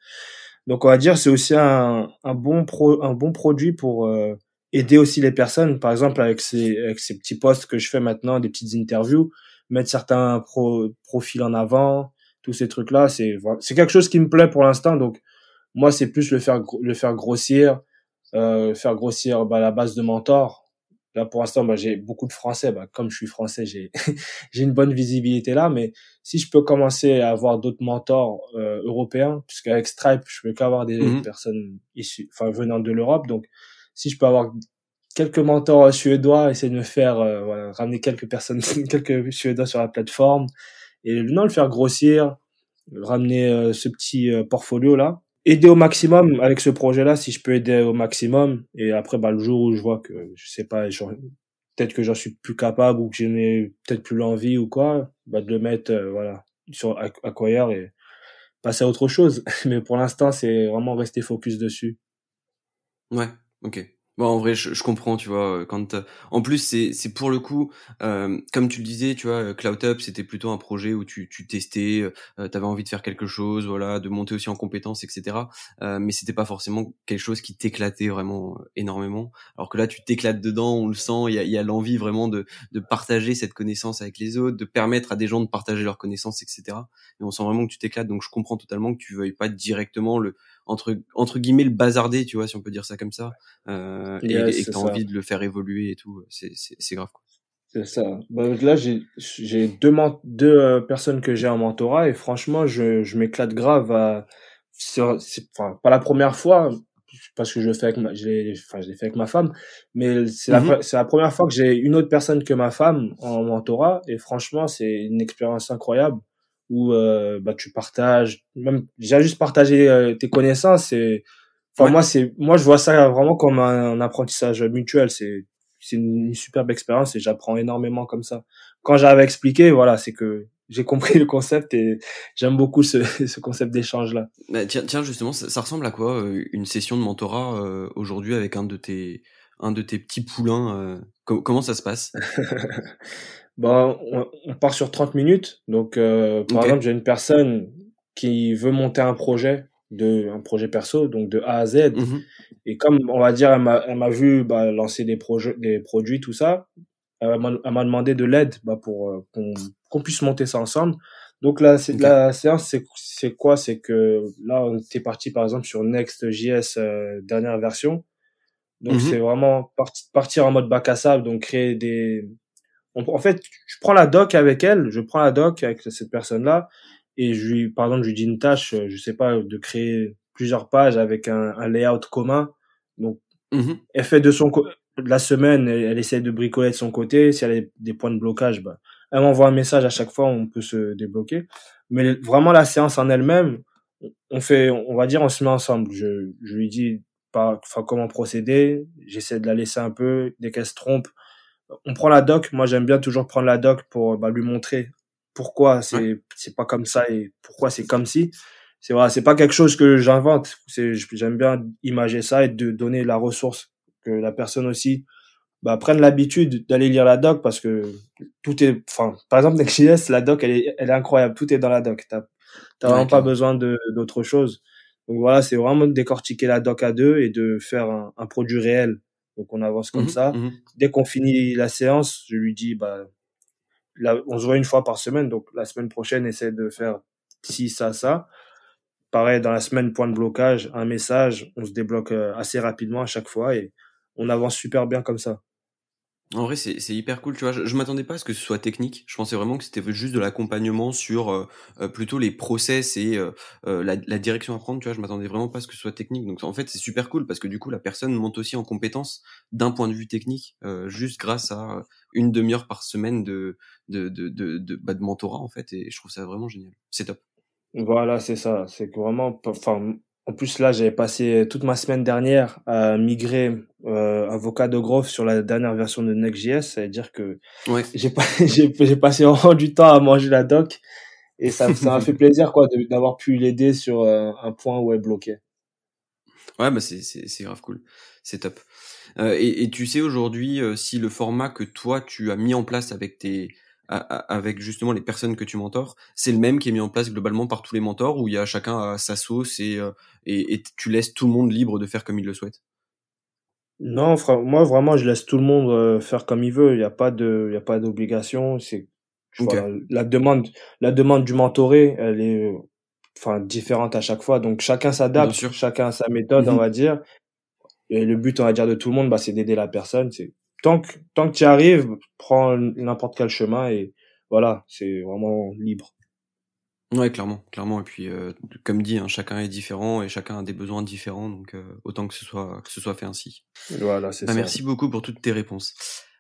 donc on va dire c'est aussi un, un bon pro, un bon produit pour euh, aider aussi les personnes. Par exemple avec ces avec ces petits posts que je fais maintenant, des petites interviews, mettre certains pro, profils en avant, tous ces trucs là, c'est c'est quelque chose qui me plaît pour l'instant. Donc moi c'est plus le faire le faire grossir, euh, faire grossir bah, la base de mentors Là, pour l'instant, bah, j'ai beaucoup de français. Bah, comme je suis français, j'ai j'ai une bonne visibilité là. Mais si je peux commencer à avoir d'autres mentors euh, européens, puisqu'avec Stripe, je peux qu'avoir des mmh personnes issues, enfin venant de l'Europe. Donc, si je peux avoir quelques mentors suédois, essayer de me faire euh, voilà, ramener quelques personnes, quelques suédois sur la plateforme et non le faire grossir, ramener euh, ce petit euh, portfolio là aider au maximum avec ce projet-là, si je peux aider au maximum. Et après, bah, le jour où je vois que, je sais pas, peut-être que j'en suis plus capable ou que je n'ai peut-être plus l'envie ou quoi, bah, de le mettre, euh, voilà, sur Acquire et passer à autre chose. Mais pour l'instant, c'est vraiment rester focus dessus. Ouais, ok. Bon, en vrai, je, comprends, tu vois. Euh, quand euh, en plus, c'est pour le coup, euh, comme tu le disais, tu vois, CloudUp, c'était plutôt un projet où tu tu testais, euh, tu avais envie de faire quelque chose, voilà, de monter aussi en compétences, etc. Euh, mais c'était pas forcément quelque chose qui t'éclatait vraiment énormément. Alors que là, tu t'éclates dedans, on le sent. Il y a y a l'envie vraiment de de partager cette connaissance avec les autres, de permettre à des gens de partager leurs connaissances, etc. Et on sent vraiment que tu t'éclates. Donc, je comprends totalement que tu veuilles pas directement le entre entre guillemets le bazarder, tu vois, si on peut dire ça comme ça, euh, et, et que t'as envie de le faire évoluer et tout, c'est c'est grave. C'est ça. Bah, là, j'ai j'ai deux deux euh, personnes que j'ai en mentorat et franchement, je je m'éclate grave. À, c'est enfin pas la première fois parce que je le fais avec ma, je enfin je l'ai fait avec ma femme, mais c'est la mm-hmm. c'est la première fois que j'ai une autre personne que ma femme en mentorat et franchement, c'est une expérience incroyable où euh, bah tu partages même déjà juste partager euh, tes connaissances et enfin moi c'est moi je vois ça vraiment comme un, apprentissage mutuel. C'est c'est une, superbe expérience et j'apprends énormément comme ça. Quand j'avais expliqué voilà c'est que j'ai compris le concept et j'aime beaucoup ce, ce concept d'échange là bah, tiens, tiens justement ça, ça, ressemble à quoi euh, une session de mentorat aujourd'hui avec un de tes un de tes petits poulains comment ça se passe? Bah, on, part sur 30 minutes. Donc, euh, par exemple, j'ai une personne qui veut monter un projet, de, un projet perso, donc de A à Z. Mhm. Et comme, on va dire, elle m'a, elle m'a vu bah, lancer des, projets, des produits, tout ça, elle m'a demandé de l'aide bah, pour euh, qu'on, puisse monter ça ensemble. Donc là, c'est, la séance, c'est, c'est quoi? C'est que là, on était parti, par exemple, sur Next.js, euh, dernière version. Donc, mhm. c'est vraiment partir en mode bac à sable, donc créer des, en fait, je prends la doc avec elle, je prends la doc avec cette personne-là, et je lui, par exemple, je lui dis une tâche, je sais pas, de créer plusieurs pages avec un, un layout commun. Donc, mmh elle fait de son la semaine, elle, essaie de bricoler de son côté. Si elle a des points de blocage, bah, elle m'envoie un message à chaque fois, on peut se débloquer. Mais vraiment, la séance en elle-même, on fait, on va dire, on se met ensemble. Je, je lui dis pas, enfin, comment procéder. J'essaie de la laisser un peu. Dès qu'elle se trompe, on prend la doc. Moi, j'aime bien toujours prendre la doc pour bah, lui montrer pourquoi c'est c'est pas comme ça et pourquoi c'est comme si. C'est voilà, c'est pas quelque chose que j'invente. C'est j'aime bien imager ça et de donner la ressource que la personne aussi bah, prenne l'habitude d'aller lire la doc parce que tout est enfin par exemple Next.js la doc elle est elle est incroyable, tout est dans la doc. T'as t'as vraiment pas besoin de d'autre chose. Donc voilà, c'est vraiment de décortiquer la doc à deux et de faire un, un produit réel donc on avance comme mmh ça. Mmh Dès qu'on finit la séance, je lui dis bah là, on se voit une fois par semaine. Donc la semaine prochaine, essaie de faire ci, ça, ça. Pareil, dans la semaine, point de blocage, un message, on se débloque euh, assez rapidement à chaque fois et on avance super bien comme ça. En vrai, c'est c'est hyper cool, tu vois. Je, je m'attendais pas à ce que ce soit technique. Je pensais vraiment que c'était juste de l'accompagnement sur euh, euh, plutôt les process et euh, euh, la, la direction à prendre, tu vois. Je m'attendais vraiment pas à ce que ce soit technique. Donc en fait, c'est super cool parce que du coup, la personne monte aussi en compétence d'un point de vue technique, euh, juste grâce à une demi-heure par semaine de de de de, de, bah, de mentorat en fait. Et je trouve ça vraiment génial. C'est top. Voilà, c'est ça. C'est que vraiment, enfin, en plus là, j'avais passé toute ma semaine dernière à migrer euh, avocat de Grove sur la dernière version de Next.js. Ça veut dire que Ouais. j'ai pas, j'ai, j'ai passé vraiment du temps à manger la doc et ça, ça m'a fait plaisir quoi d'avoir pu l'aider sur euh, un point où elle bloquait. Ouais, bah c'est grave cool. C'est top. Euh, et, et tu sais aujourd'hui euh, si le format que toi tu as mis en place avec tes avec justement les personnes que tu mentors, c'est le même qui est mis en place globalement par tous les mentors où il y a chacun à sa sauce et euh, et, et tu laisses tout le monde libre de faire comme il le souhaite? Non, moi vraiment, je laisse tout le monde euh, faire comme il veut. Il y a pas de, il y a pas d'obligation. C'est, la demande, la demande du mentoré, elle est, euh, enfin, différente à chaque fois. Donc chacun s'adapte, sûr. chacun a sa méthode, on Mhm. va dire. Et le but, on va dire, de tout le monde, bah, c'est d'aider la personne. C'est tant que tant que tu arrives, prends n'importe quel chemin et voilà, c'est vraiment libre. Ouais, clairement, clairement. Et puis euh, comme dit, hein, chacun est différent et chacun a des besoins différents, donc euh, autant que ce soit que ce soit fait ainsi. Voilà, c'est Bah, ça. merci beaucoup pour toutes tes réponses.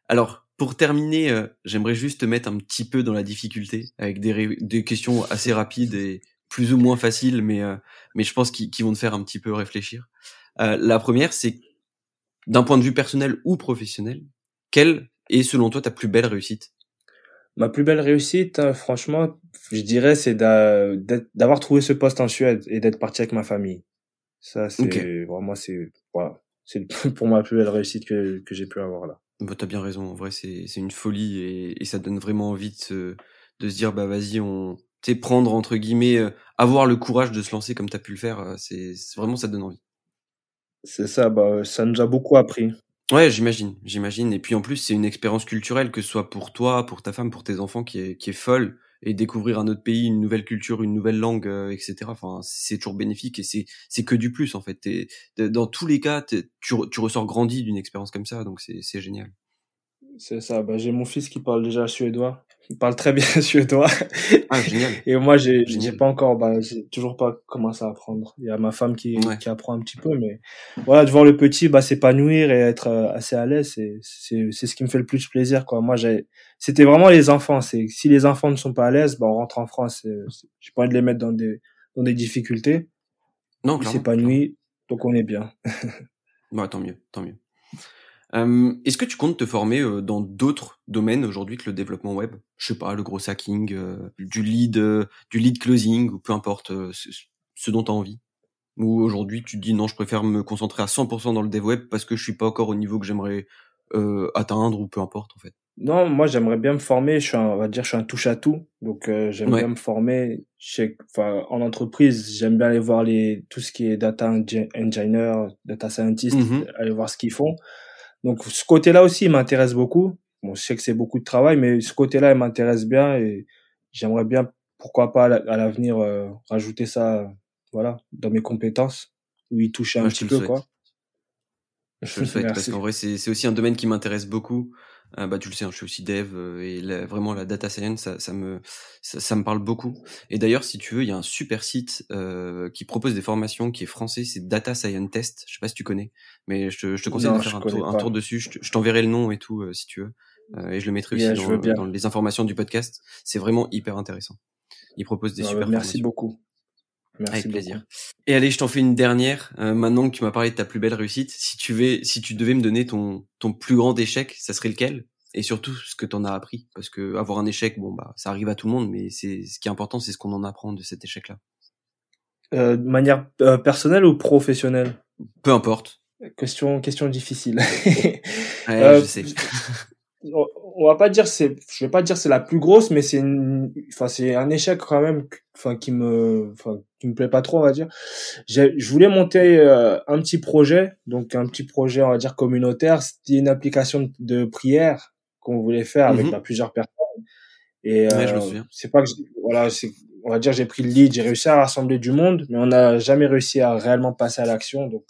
Alors, pour terminer, euh, j'aimerais juste te mettre un petit peu dans la difficulté avec des, des questions assez rapides et plus ou moins faciles, mais, euh, mais je pense qu'ils qu'ils vont te faire un petit peu réfléchir. Euh, la première, c'est d'un point de vue personnel ou professionnel, quelle est selon toi ta plus belle réussite? Ma plus belle réussite, hein, franchement, je dirais, c'est d'avoir trouvé ce poste en Suède et d'être parti avec ma famille. Ça, c'est vraiment, c'est voilà, c'est pour moi la plus belle réussite que que j'ai pu avoir là. Bah, T'as bien raison, en vrai, c'est une folie et, et ça donne vraiment envie de se, de se dire, bah vas-y, on... Sais, prendre, entre guillemets, euh, avoir le courage de se lancer comme t'as pu le faire, euh, c'est c'est- vraiment, ça te donne envie. C'est ça, bah, ça nous a beaucoup appris. Ouais, j'imagine, j'imagine. Et puis en plus, c'est une expérience culturelle, que ce soit pour toi, pour ta femme, pour tes enfants, qui est, qui est folle. Et découvrir un autre pays, une nouvelle culture, une nouvelle langue, euh, etc. Enfin, c'est toujours bénéfique et c'est c'est que du plus en fait. T'es- dans tous les cas, tu, tu ressors grandi d'une expérience comme ça, donc c'est c'est génial. C'est ça, bah, j'ai mon fils qui parle déjà suédois. Il parle très bien suédois. Ah, génial. Et moi, j'ai, j'ai pas encore, bah, j'ai toujours pas commencé à apprendre. Il y a ma femme qui, Ouais. qui apprend un petit peu, mais voilà, de voir le petit, bah, s'épanouir et être euh, assez à l'aise, c'est, c'est, c'est ce qui me fait le plus plaisir, quoi. Moi, j'ai, c'était vraiment les enfants. C'est, si les enfants ne sont pas à l'aise, bah, on rentre en France. J'ai pas envie de les mettre dans des, dans des difficultés. Non, Ils s'épanouissent, donc on est bien. Bah, tant mieux, tant mieux. Euh, Est-ce que tu comptes te former euh, dans d'autres domaines aujourd'hui que le développement web? Je sais pas, le gros hacking, euh, du lead, euh, du lead closing ou peu importe euh, ce, ce dont tu as envie? Ou aujourd'hui tu te dis non, je préfère me concentrer à 100% dans le dev web parce que je suis pas encore au niveau que j'aimerais euh, atteindre ou peu importe en fait? Non, moi j'aimerais bien me former. Je suis un, on va dire, je suis un touche à tout. Donc euh, j'aime Ouais. bien me former. Enfin, en entreprise, j'aime bien aller voir les tout ce qui est data engi- engineer, data scientist, Mhm. aller voir ce qu'ils font. Donc ce côté-là aussi il m'intéresse beaucoup. Bon, je sais que c'est beaucoup de travail, mais ce côté-là il m'intéresse bien et j'aimerais bien, pourquoi pas à la- à l'avenir euh, rajouter ça, voilà, dans mes compétences ou y toucher un petit peu souhaite. quoi. Je le souhaite parce qu'en vrai c'est aussi un domaine qui m'intéresse beaucoup. Euh, bah tu le sais, hein, je suis aussi dev euh, et la- vraiment la data science ça, ça me ça, ça me parle beaucoup. Et d'ailleurs si tu veux, il y a un super site euh, qui propose des formations qui est français, c'est Data Science Test. Je sais pas si tu connais, mais je te, je te conseille Non, de faire un tour, un tour dessus. Je te- je t'enverrai le nom et tout euh, si tu veux. Euh, et je le mettrai Yeah, aussi dans, les informations du podcast. C'est vraiment hyper intéressant. Il propose des Non, super merci formations. beaucoup. Merci Avec beaucoup. plaisir. Et allez, je t'en fais une dernière. Euh, maintenant que tu m'as parlé de ta plus belle réussite, si tu vais, si tu devais me donner ton ton plus grand échec, ça serait lequel? Et surtout ce que t'en as appris, parce que avoir un échec, bon bah, ça arrive à tout le monde, mais c'est ce qui est important, c'est ce qu'on en apprend de cet échec-là. Euh, de manière euh, personnelle ou professionnelle? Peu importe. Question, question difficile. Ouais, Euh, je sais. On va pas dire c'est, je vais pas dire c'est la plus grosse, mais c'est enfin c'est un échec quand même, enfin qui me, enfin qui me plaît pas trop, on va dire. Je voulais monter euh, un petit projet, donc un petit projet, on va dire communautaire. C'était une application de prière qu'on voulait faire avec Mhm. bah, plusieurs personnes. Et Ouais, euh, c'est pas que, voilà, c'est, on va dire j'ai pris le lead, j'ai réussi à rassembler du monde, mais on n'a jamais réussi à réellement passer à l'action. Donc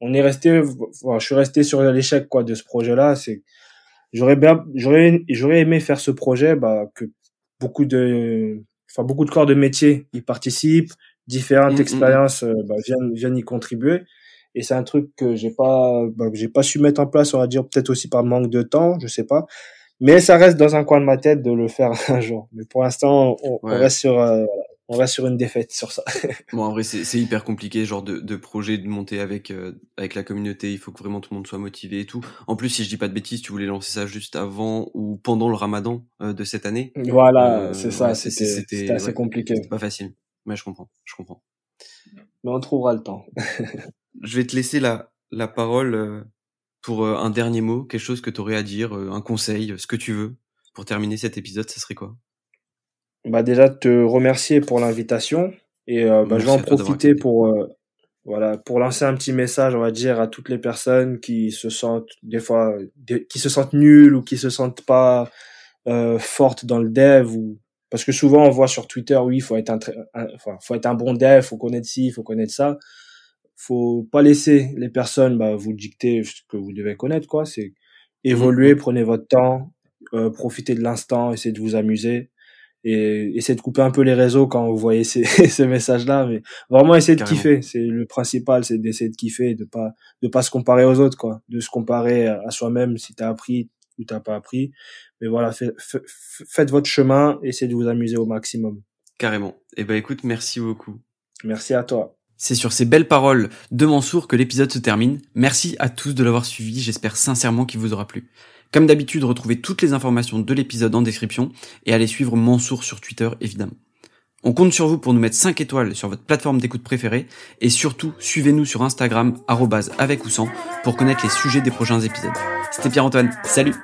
on est resté, voilà, je suis resté sur l'échec quoi de ce projet-là. C'est j'aurais bien, j'aurais, j'aurais aimé faire ce projet, bah, que beaucoup de, enfin, beaucoup de corps de métier y participent, différentes Mm, mm, mm. expériences euh, bah, viennent, viennent y contribuer. Et c'est un truc que j'ai pas, bah, j'ai pas su mettre en place, on va dire peut-être aussi par manque de temps, je sais pas. Mais ça reste dans un coin de ma tête de le faire un jour. Mais pour l'instant, on, reste sur, euh, voilà, on reste sur une défaite sur ça. Bon, en vrai, c'est c'est hyper compliqué, genre de, de projet de monter avec euh, avec la communauté. Il faut que vraiment tout le monde soit motivé et tout. En plus, si je dis pas de bêtises, tu voulais lancer ça juste avant ou pendant le Ramadan euh, de cette année. voilà, Euh, c'est ça. ouais, c'était, assez ouais. compliqué. C'est pas facile. Mais je comprends, je comprends. Mais on trouvera le temps. Je vais te laisser la la parole euh, pour euh, un dernier mot, quelque chose que tu aurais à dire, un conseil, ce que tu veux pour terminer cet épisode. Ça serait quoi? Bah déjà te remercier pour l'invitation et euh, bah, je vais en profiter pour euh, voilà pour lancer un petit message on va dire à toutes les personnes qui se sentent des fois des- qui se sentent nulles ou qui se sentent pas euh, fortes dans le dev ou parce que souvent on voit sur Twitter oui faut être un, un- enfin faut être un bon dev faut connaître ci faut connaître ça. Faut pas laisser les personnes bah, vous dicter ce que vous devez connaître quoi. C'est évoluer prenez votre temps euh, profitez de l'instant essayez de vous amuser et essayez de couper un peu les réseaux quand vous voyez ces, ces messages là mais vraiment essayez de kiffer c'est le principal c'est d'essayer de kiffer et de pas de pas se comparer aux autres quoi de se comparer à à soi-même si t'as appris ou t'as pas appris mais voilà fait- fait- faites votre chemin essayez de vous amuser au maximum Carrément. Eh ben écoute, merci beaucoup. merci à toi C'est sur ces belles paroles de Mansour que l'épisode se termine. Merci à tous de l'avoir suivi, j'espère sincèrement qu'il vous aura plu. Comme d'habitude, retrouvez toutes les informations de l'épisode en description et allez suivre Mansour sur Twitter évidemment. On compte sur vous pour nous mettre 5 étoiles sur votre plateforme d'écoute préférée et surtout suivez-nous sur Instagram arrobase avec ou sans pour connaître les sujets des prochains épisodes. C'était Pierre-Antoine, salut